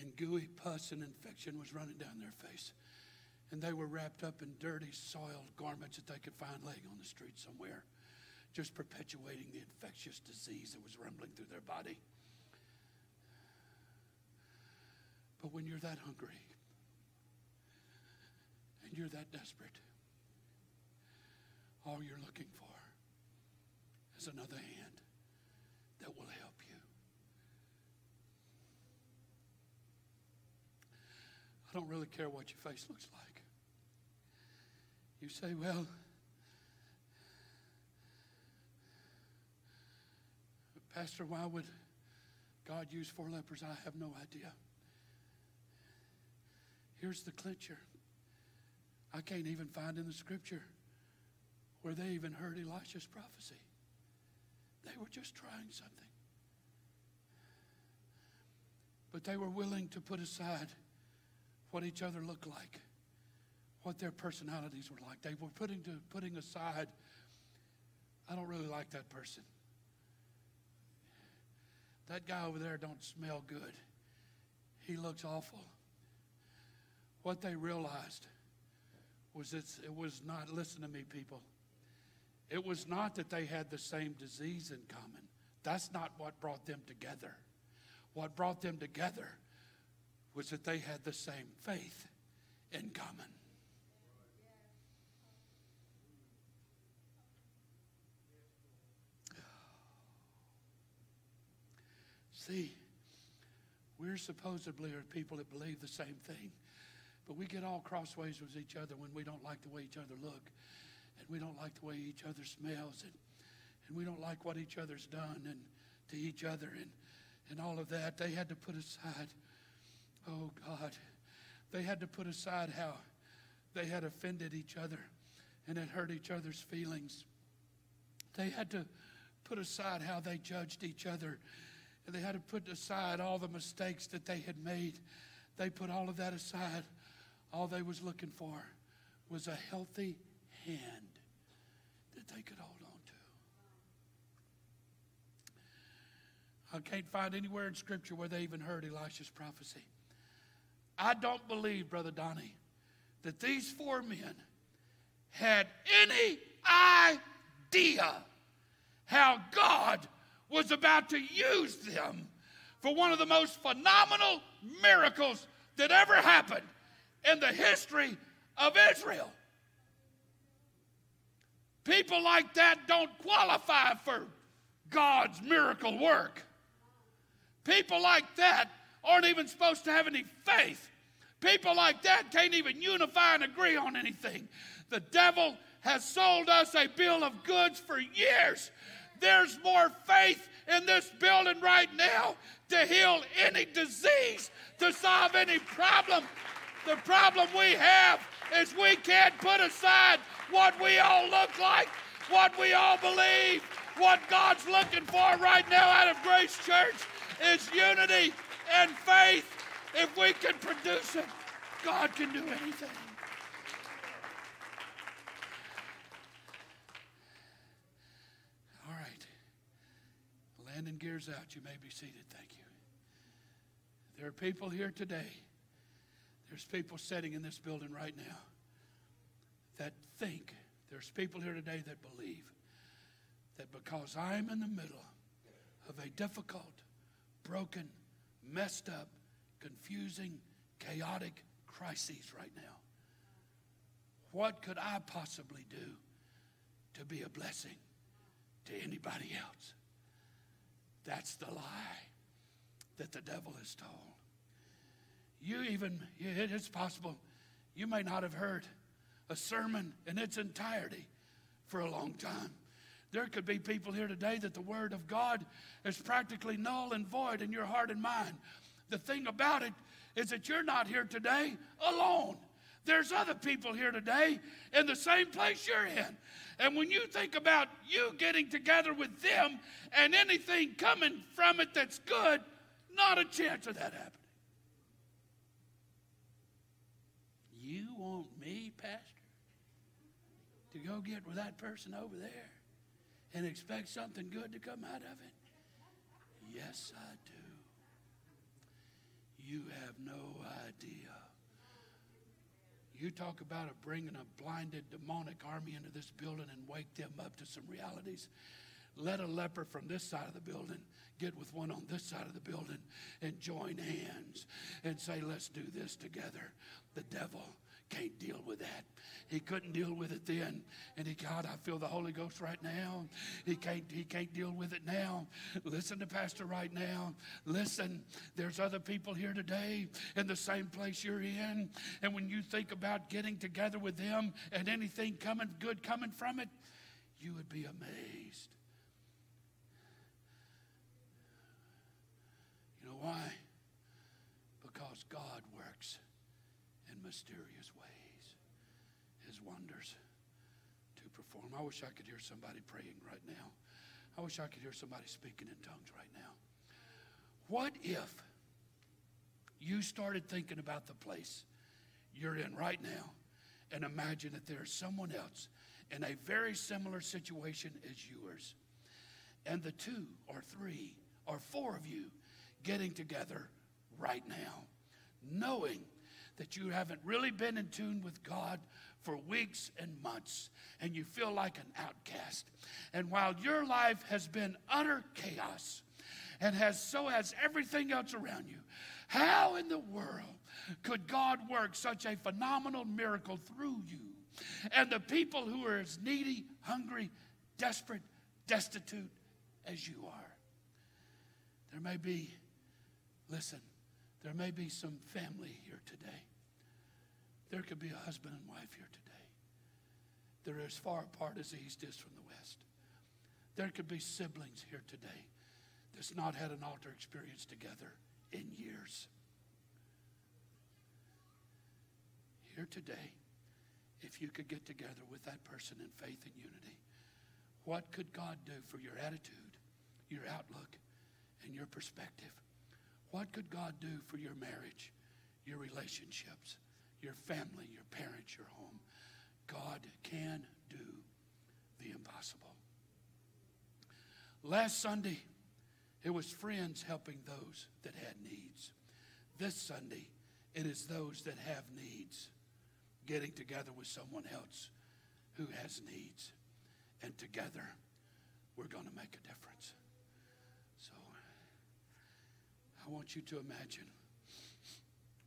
and gooey pus and infection was running down their face. And they were wrapped up in dirty, soiled garments that they could find laying on the street somewhere, just perpetuating the infectious disease that was rumbling through their body. But when you're that hungry and you're that desperate, all you're looking for is another hand that will help you. I don't really care what your face looks like. You say, well, Pastor, why would God use four lepers? I have no idea. Here's the clincher. I can't even find in the scripture where they even heard Elisha's prophecy. They were just trying something. But they were willing to put aside what each other looked like, what their personalities were like. They were putting, to, putting aside, I don't really like that person. That guy over there don't smell good. He looks awful. What they realized was it's, it was not, listen to me, people. It was not that they had the same disease in common. That's not what brought them together. What brought them together was that they had the same faith in common. See, we're supposedly are people that believe the same thing, but we get all crossways with each other when we don't like the way each other look, and we don't like the way each other smells, and, and we don't like what each other's done and to each other, and, and all of that. They had to put aside, oh God, they had to put aside how they had offended each other and had hurt each other's feelings. They had to put aside how they judged each other and they had to put aside all the mistakes that they had made. They put all of that aside. All they was looking for was a healthy hand that they could hold on to. I can't find anywhere in Scripture where they even heard Elisha's prophecy. I don't believe, Brother Donnie, that these four men had any idea how God was about to use them for one of the most phenomenal miracles that ever happened in the history of Israel. People like that don't qualify for God's miracle work. People like that aren't even supposed to have any faith. People like that can't even unify and agree on anything. The devil has sold us a bill of goods for years there's more faith in this building right now to heal any disease, to solve any problem. The problem we have is we can't put aside what we all look like, what we all believe. What God's looking for right now out of Grace Church is unity and faith. If we can produce it, God can do anything. Landing gears out. You may be seated. Thank you. There are people here today. There's people sitting in this building right now that think. There's people here today that believe that because I'm in the middle of a difficult, broken, messed up, confusing, chaotic crises right now, what could I possibly do to be a blessing to anybody else? That's the lie that the devil has told. You even, it's possible, you may not have heard a sermon in its entirety for a long time. There could be people here today that the Word of God is practically null and void in your heart and mind. The thing about it is that you're not here today alone. There's other people here today in the same place you're in. And when you think about you getting together with them and anything coming from it that's good, not a chance of that happening. You want me, Pastor, to go get with that person over there and expect something good to come out of it? Yes, I do. You have no idea you talk about a bringing a blinded demonic army into this building and wake them up to some realities. Let a leper from this side of the building get with one on this side of the building and join hands and say, let's do this together. The devil can't deal with that. He couldn't deal with it then. And he, God, I feel the Holy Ghost right now. He can't, he can't deal with it now. Listen to Pastor right now. Listen, there's other people here today in the same place you're in. And when you think about getting together with them and anything coming good coming from it, you would be amazed. You know why? Because God works in his wonders to perform. I wish I could hear somebody praying right now. I wish I could hear somebody speaking in tongues right now. What if you started thinking about the place you're in right now and imagine that there's someone else in a very similar situation as yours. And the two or three or four of you getting together right now, knowing that you haven't really been in tune with God for weeks and months, and you feel like an outcast. And while your life has been utter chaos, and has so has everything else around you, how in the world could God work such a phenomenal miracle through you? And the people who are as needy, hungry, desperate, destitute as you are. There may be, listen, there may be some family here today. There could be a husband and wife here today. They're as far apart as the East is from the West. There could be siblings here today that's not had an altar experience together in years. Here today, if you could get together with that person in faith and unity, what could God do for your attitude, your outlook, and your perspective? What could God do for your marriage, your relationships, your family, your parents, your home? God can do the impossible. Last Sunday, it was friends helping those that had needs. This Sunday, it is those that have needs getting together with someone else who has needs. And together, we're going to make a difference. So, I want you to imagine.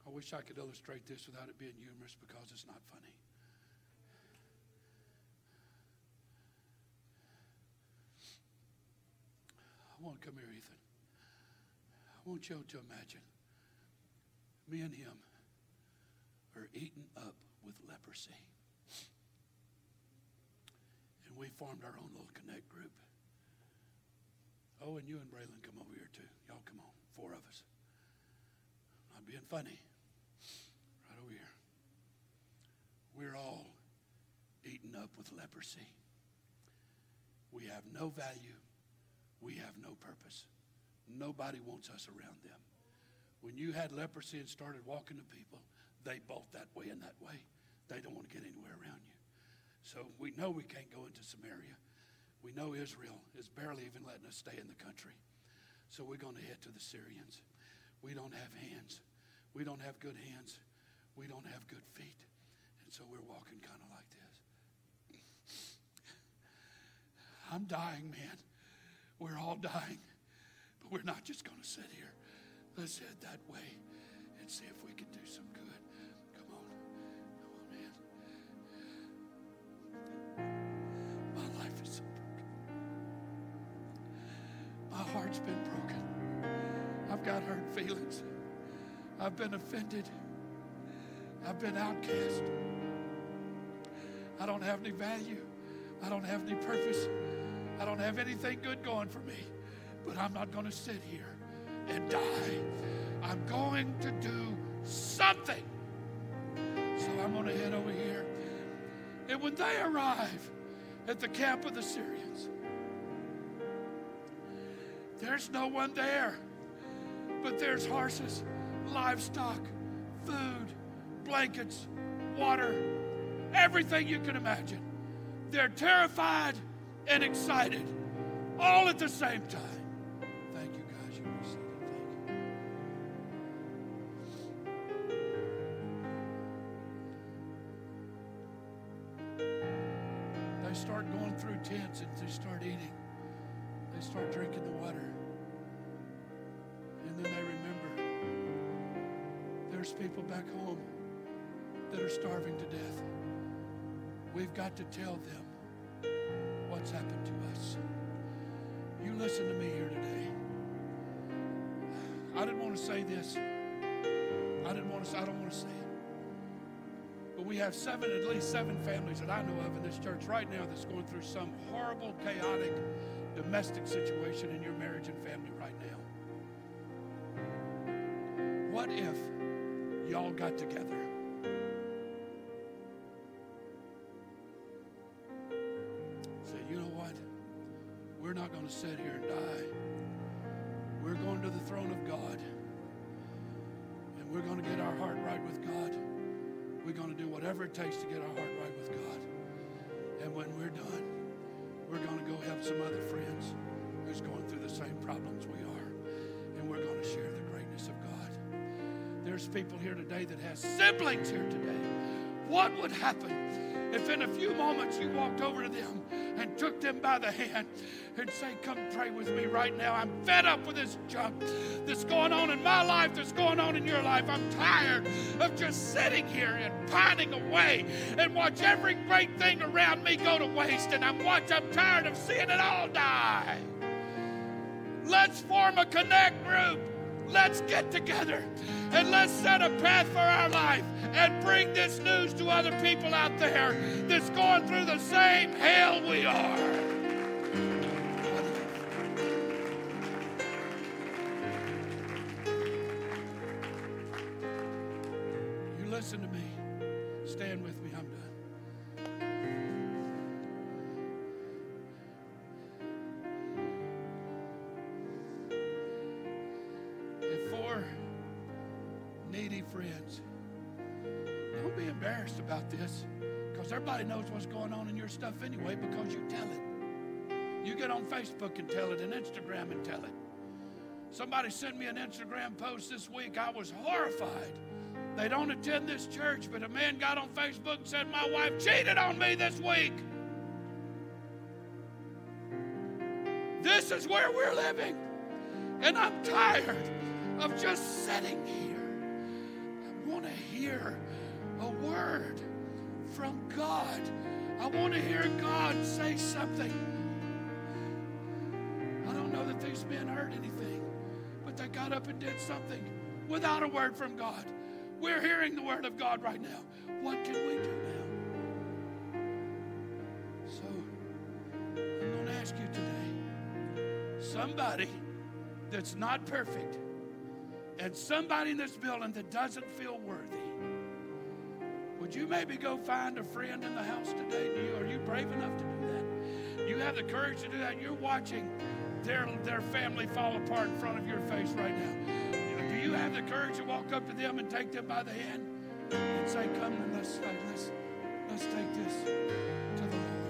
I wish I could illustrate this without it being humorous because it's not funny. I want to come here, Ethan. I want you to imagine me and him are eaten up with leprosy. And we formed our own little connect group. Oh, and you and Braylon come over here too. Y'all come on. Four of us. I'm not being funny. Right over here. We're all eaten up with leprosy. We have no value. We have no purpose. Nobody wants us around them. When you had leprosy and started walking to people, they bolt that way and that way. They don't want to get anywhere around you. So we know we can't go into Samaria. We know Israel is barely even letting us stay in the country. So we're going to head to the Syrians. We don't have hands. We don't have good hands. We don't have good feet. So we're walking kind of like this. I'm dying, man. We're all dying. But we're not just going to sit here. Let's head that way and see if we can do some good. Come on. Come on, man. My life is so broken. My heart's been broken. I've got hurt feelings. I've been offended. I've been outcast. I don't have any value. I don't have any purpose. I don't have anything good going for me. But I'm not going to sit here and die. I'm going to do something. So I'm going to head over here. And when they arrive at the camp of the Syrians, there's no one there, but there's horses, livestock, food, blankets, water, everything you can imagine. They're terrified and excited all at the same time. To tell them what's happened to us. You listen to me here today. I didn't want to say this. I didn't want to say, I don't want to say it. But we have seven, at least seven families that I know of in this church right now that's going through some horrible, chaotic, domestic situation in your marriage and family right now. What if y'all got together? Going to sit here and die. We're going to the throne of God. And we're going to get our heart right with God. we're going to do whatever it takes to get our heart right with God. And when we're done, we're going to go help some other friends who's going through the same problems we are. And we're going to share the greatness of God. There's people here today that has siblings here today. What would happen if in a few moments you walked over to them and took them by the hand and say, Come pray with me right now. I'm fed up with this junk that's going on in my life, that's going on in your life. I'm tired of just sitting here and pining away and watch every great thing around me go to waste. And I'm watch, I'm tired of seeing it all die. Let's form a connect group. Let's get together and let's set a path for our life and bring this news to other people out there that's going through the same hell we are. You listen to me. Stand with me. I'm done. Embarrassed about this because everybody knows what's going on in your stuff anyway because you tell it. You get on Facebook and tell it, and Instagram and tell it. Somebody sent me an Instagram post this week. I was horrified. They don't attend this church, but a man got on Facebook and said, My wife cheated on me this week. This is where we're living. And I'm tired of just sitting here. God. I want to hear God say something. I don't know that these men heard anything, but they got up and did something without a word from God. We're hearing the word of God right now. What can we do now? So, I'm going to ask you today somebody that's not perfect and somebody in this building that doesn't feel worthy. Would you maybe go find a friend in the house today? You, are you brave enough to do that? You have the courage to do that. You're watching their, their family fall apart in front of your face right now. Do you have the courage to walk up to them and take them by the hand and say, Come and let's, let's, let's take this to the Lord?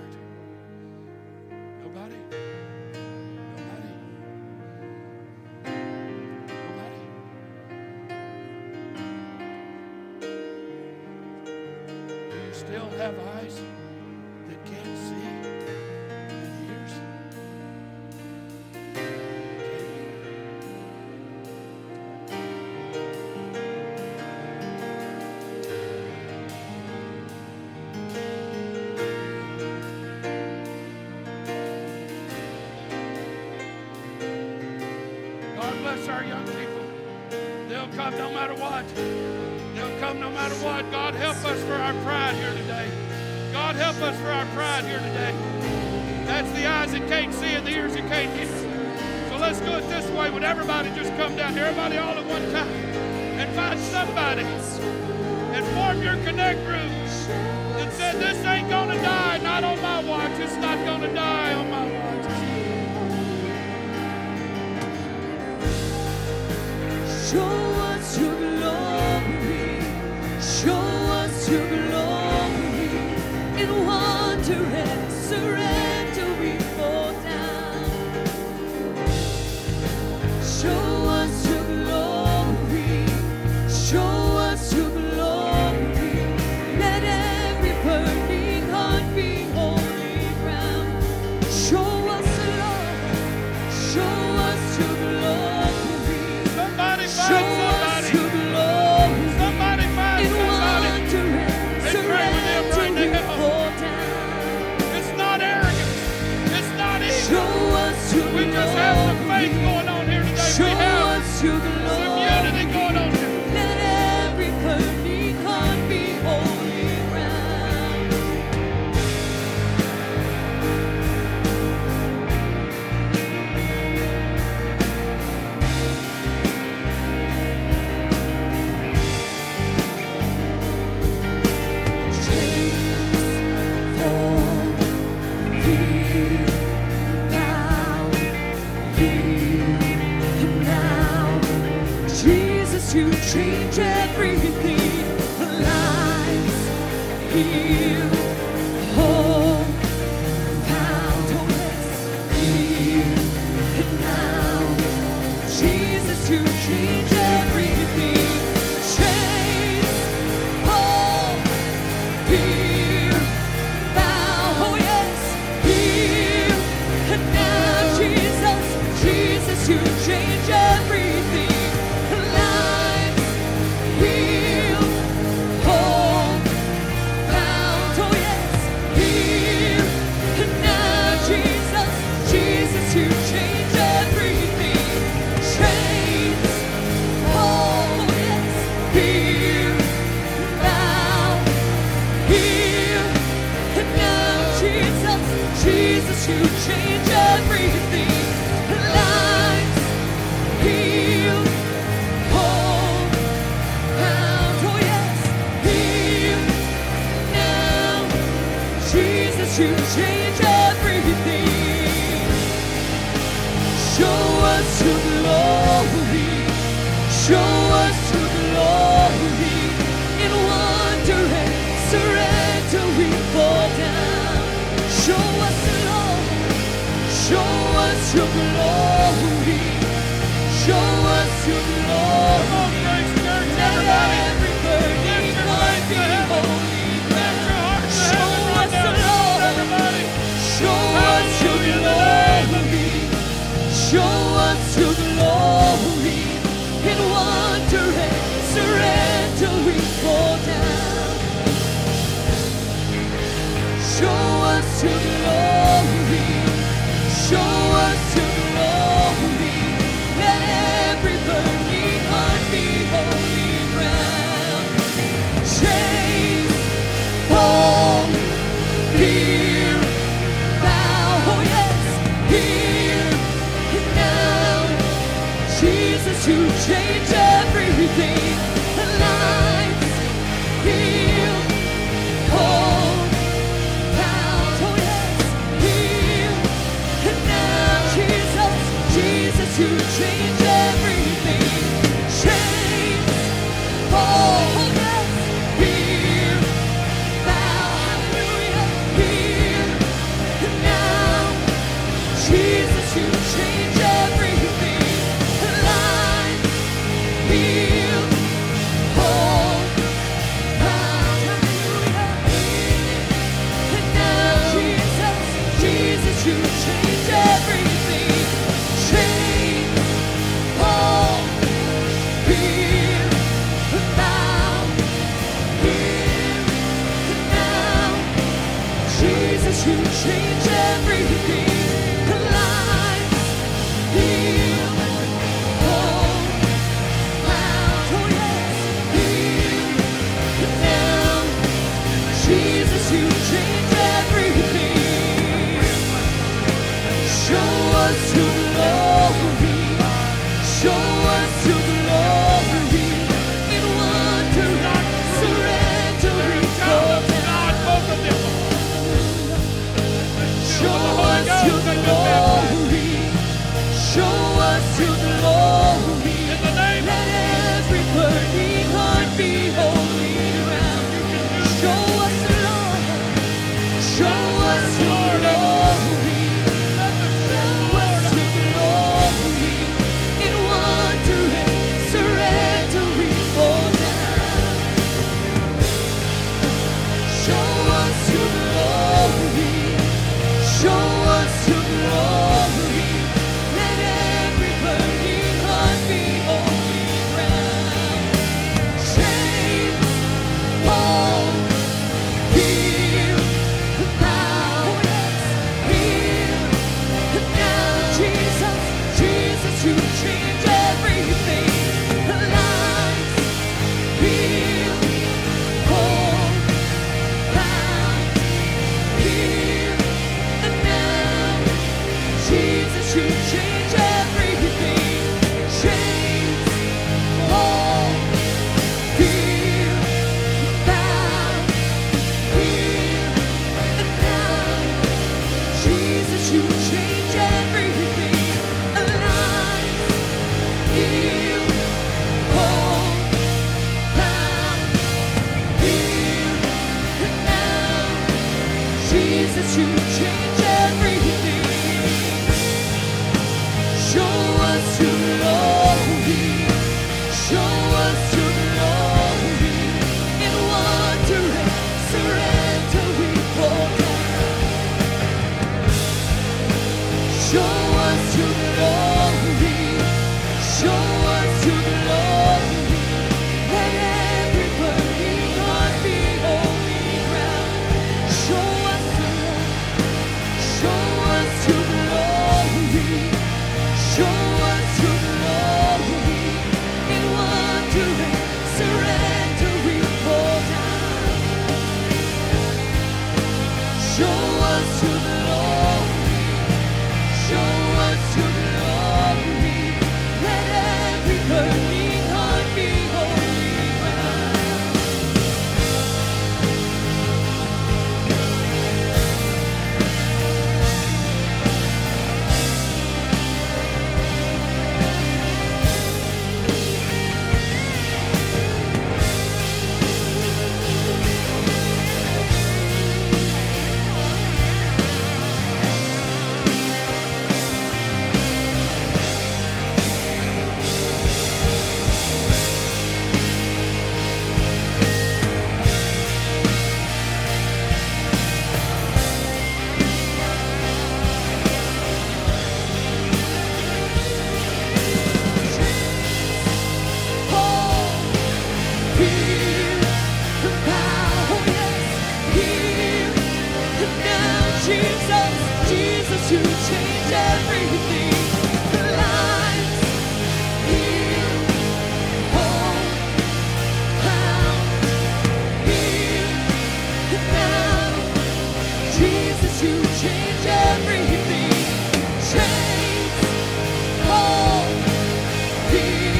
Come no matter what. They'll come no matter what. God help us for our pride here today. God help us for our pride here today. That's the eyes that can't see and the ears that can't hear. So let's do it this way. Would everybody just come down here, everybody all at one time, and find somebody and form your connect group that said, This ain't gonna die, not on my watch. It's not gonna die on my watch. Show your glory. In wonder heal,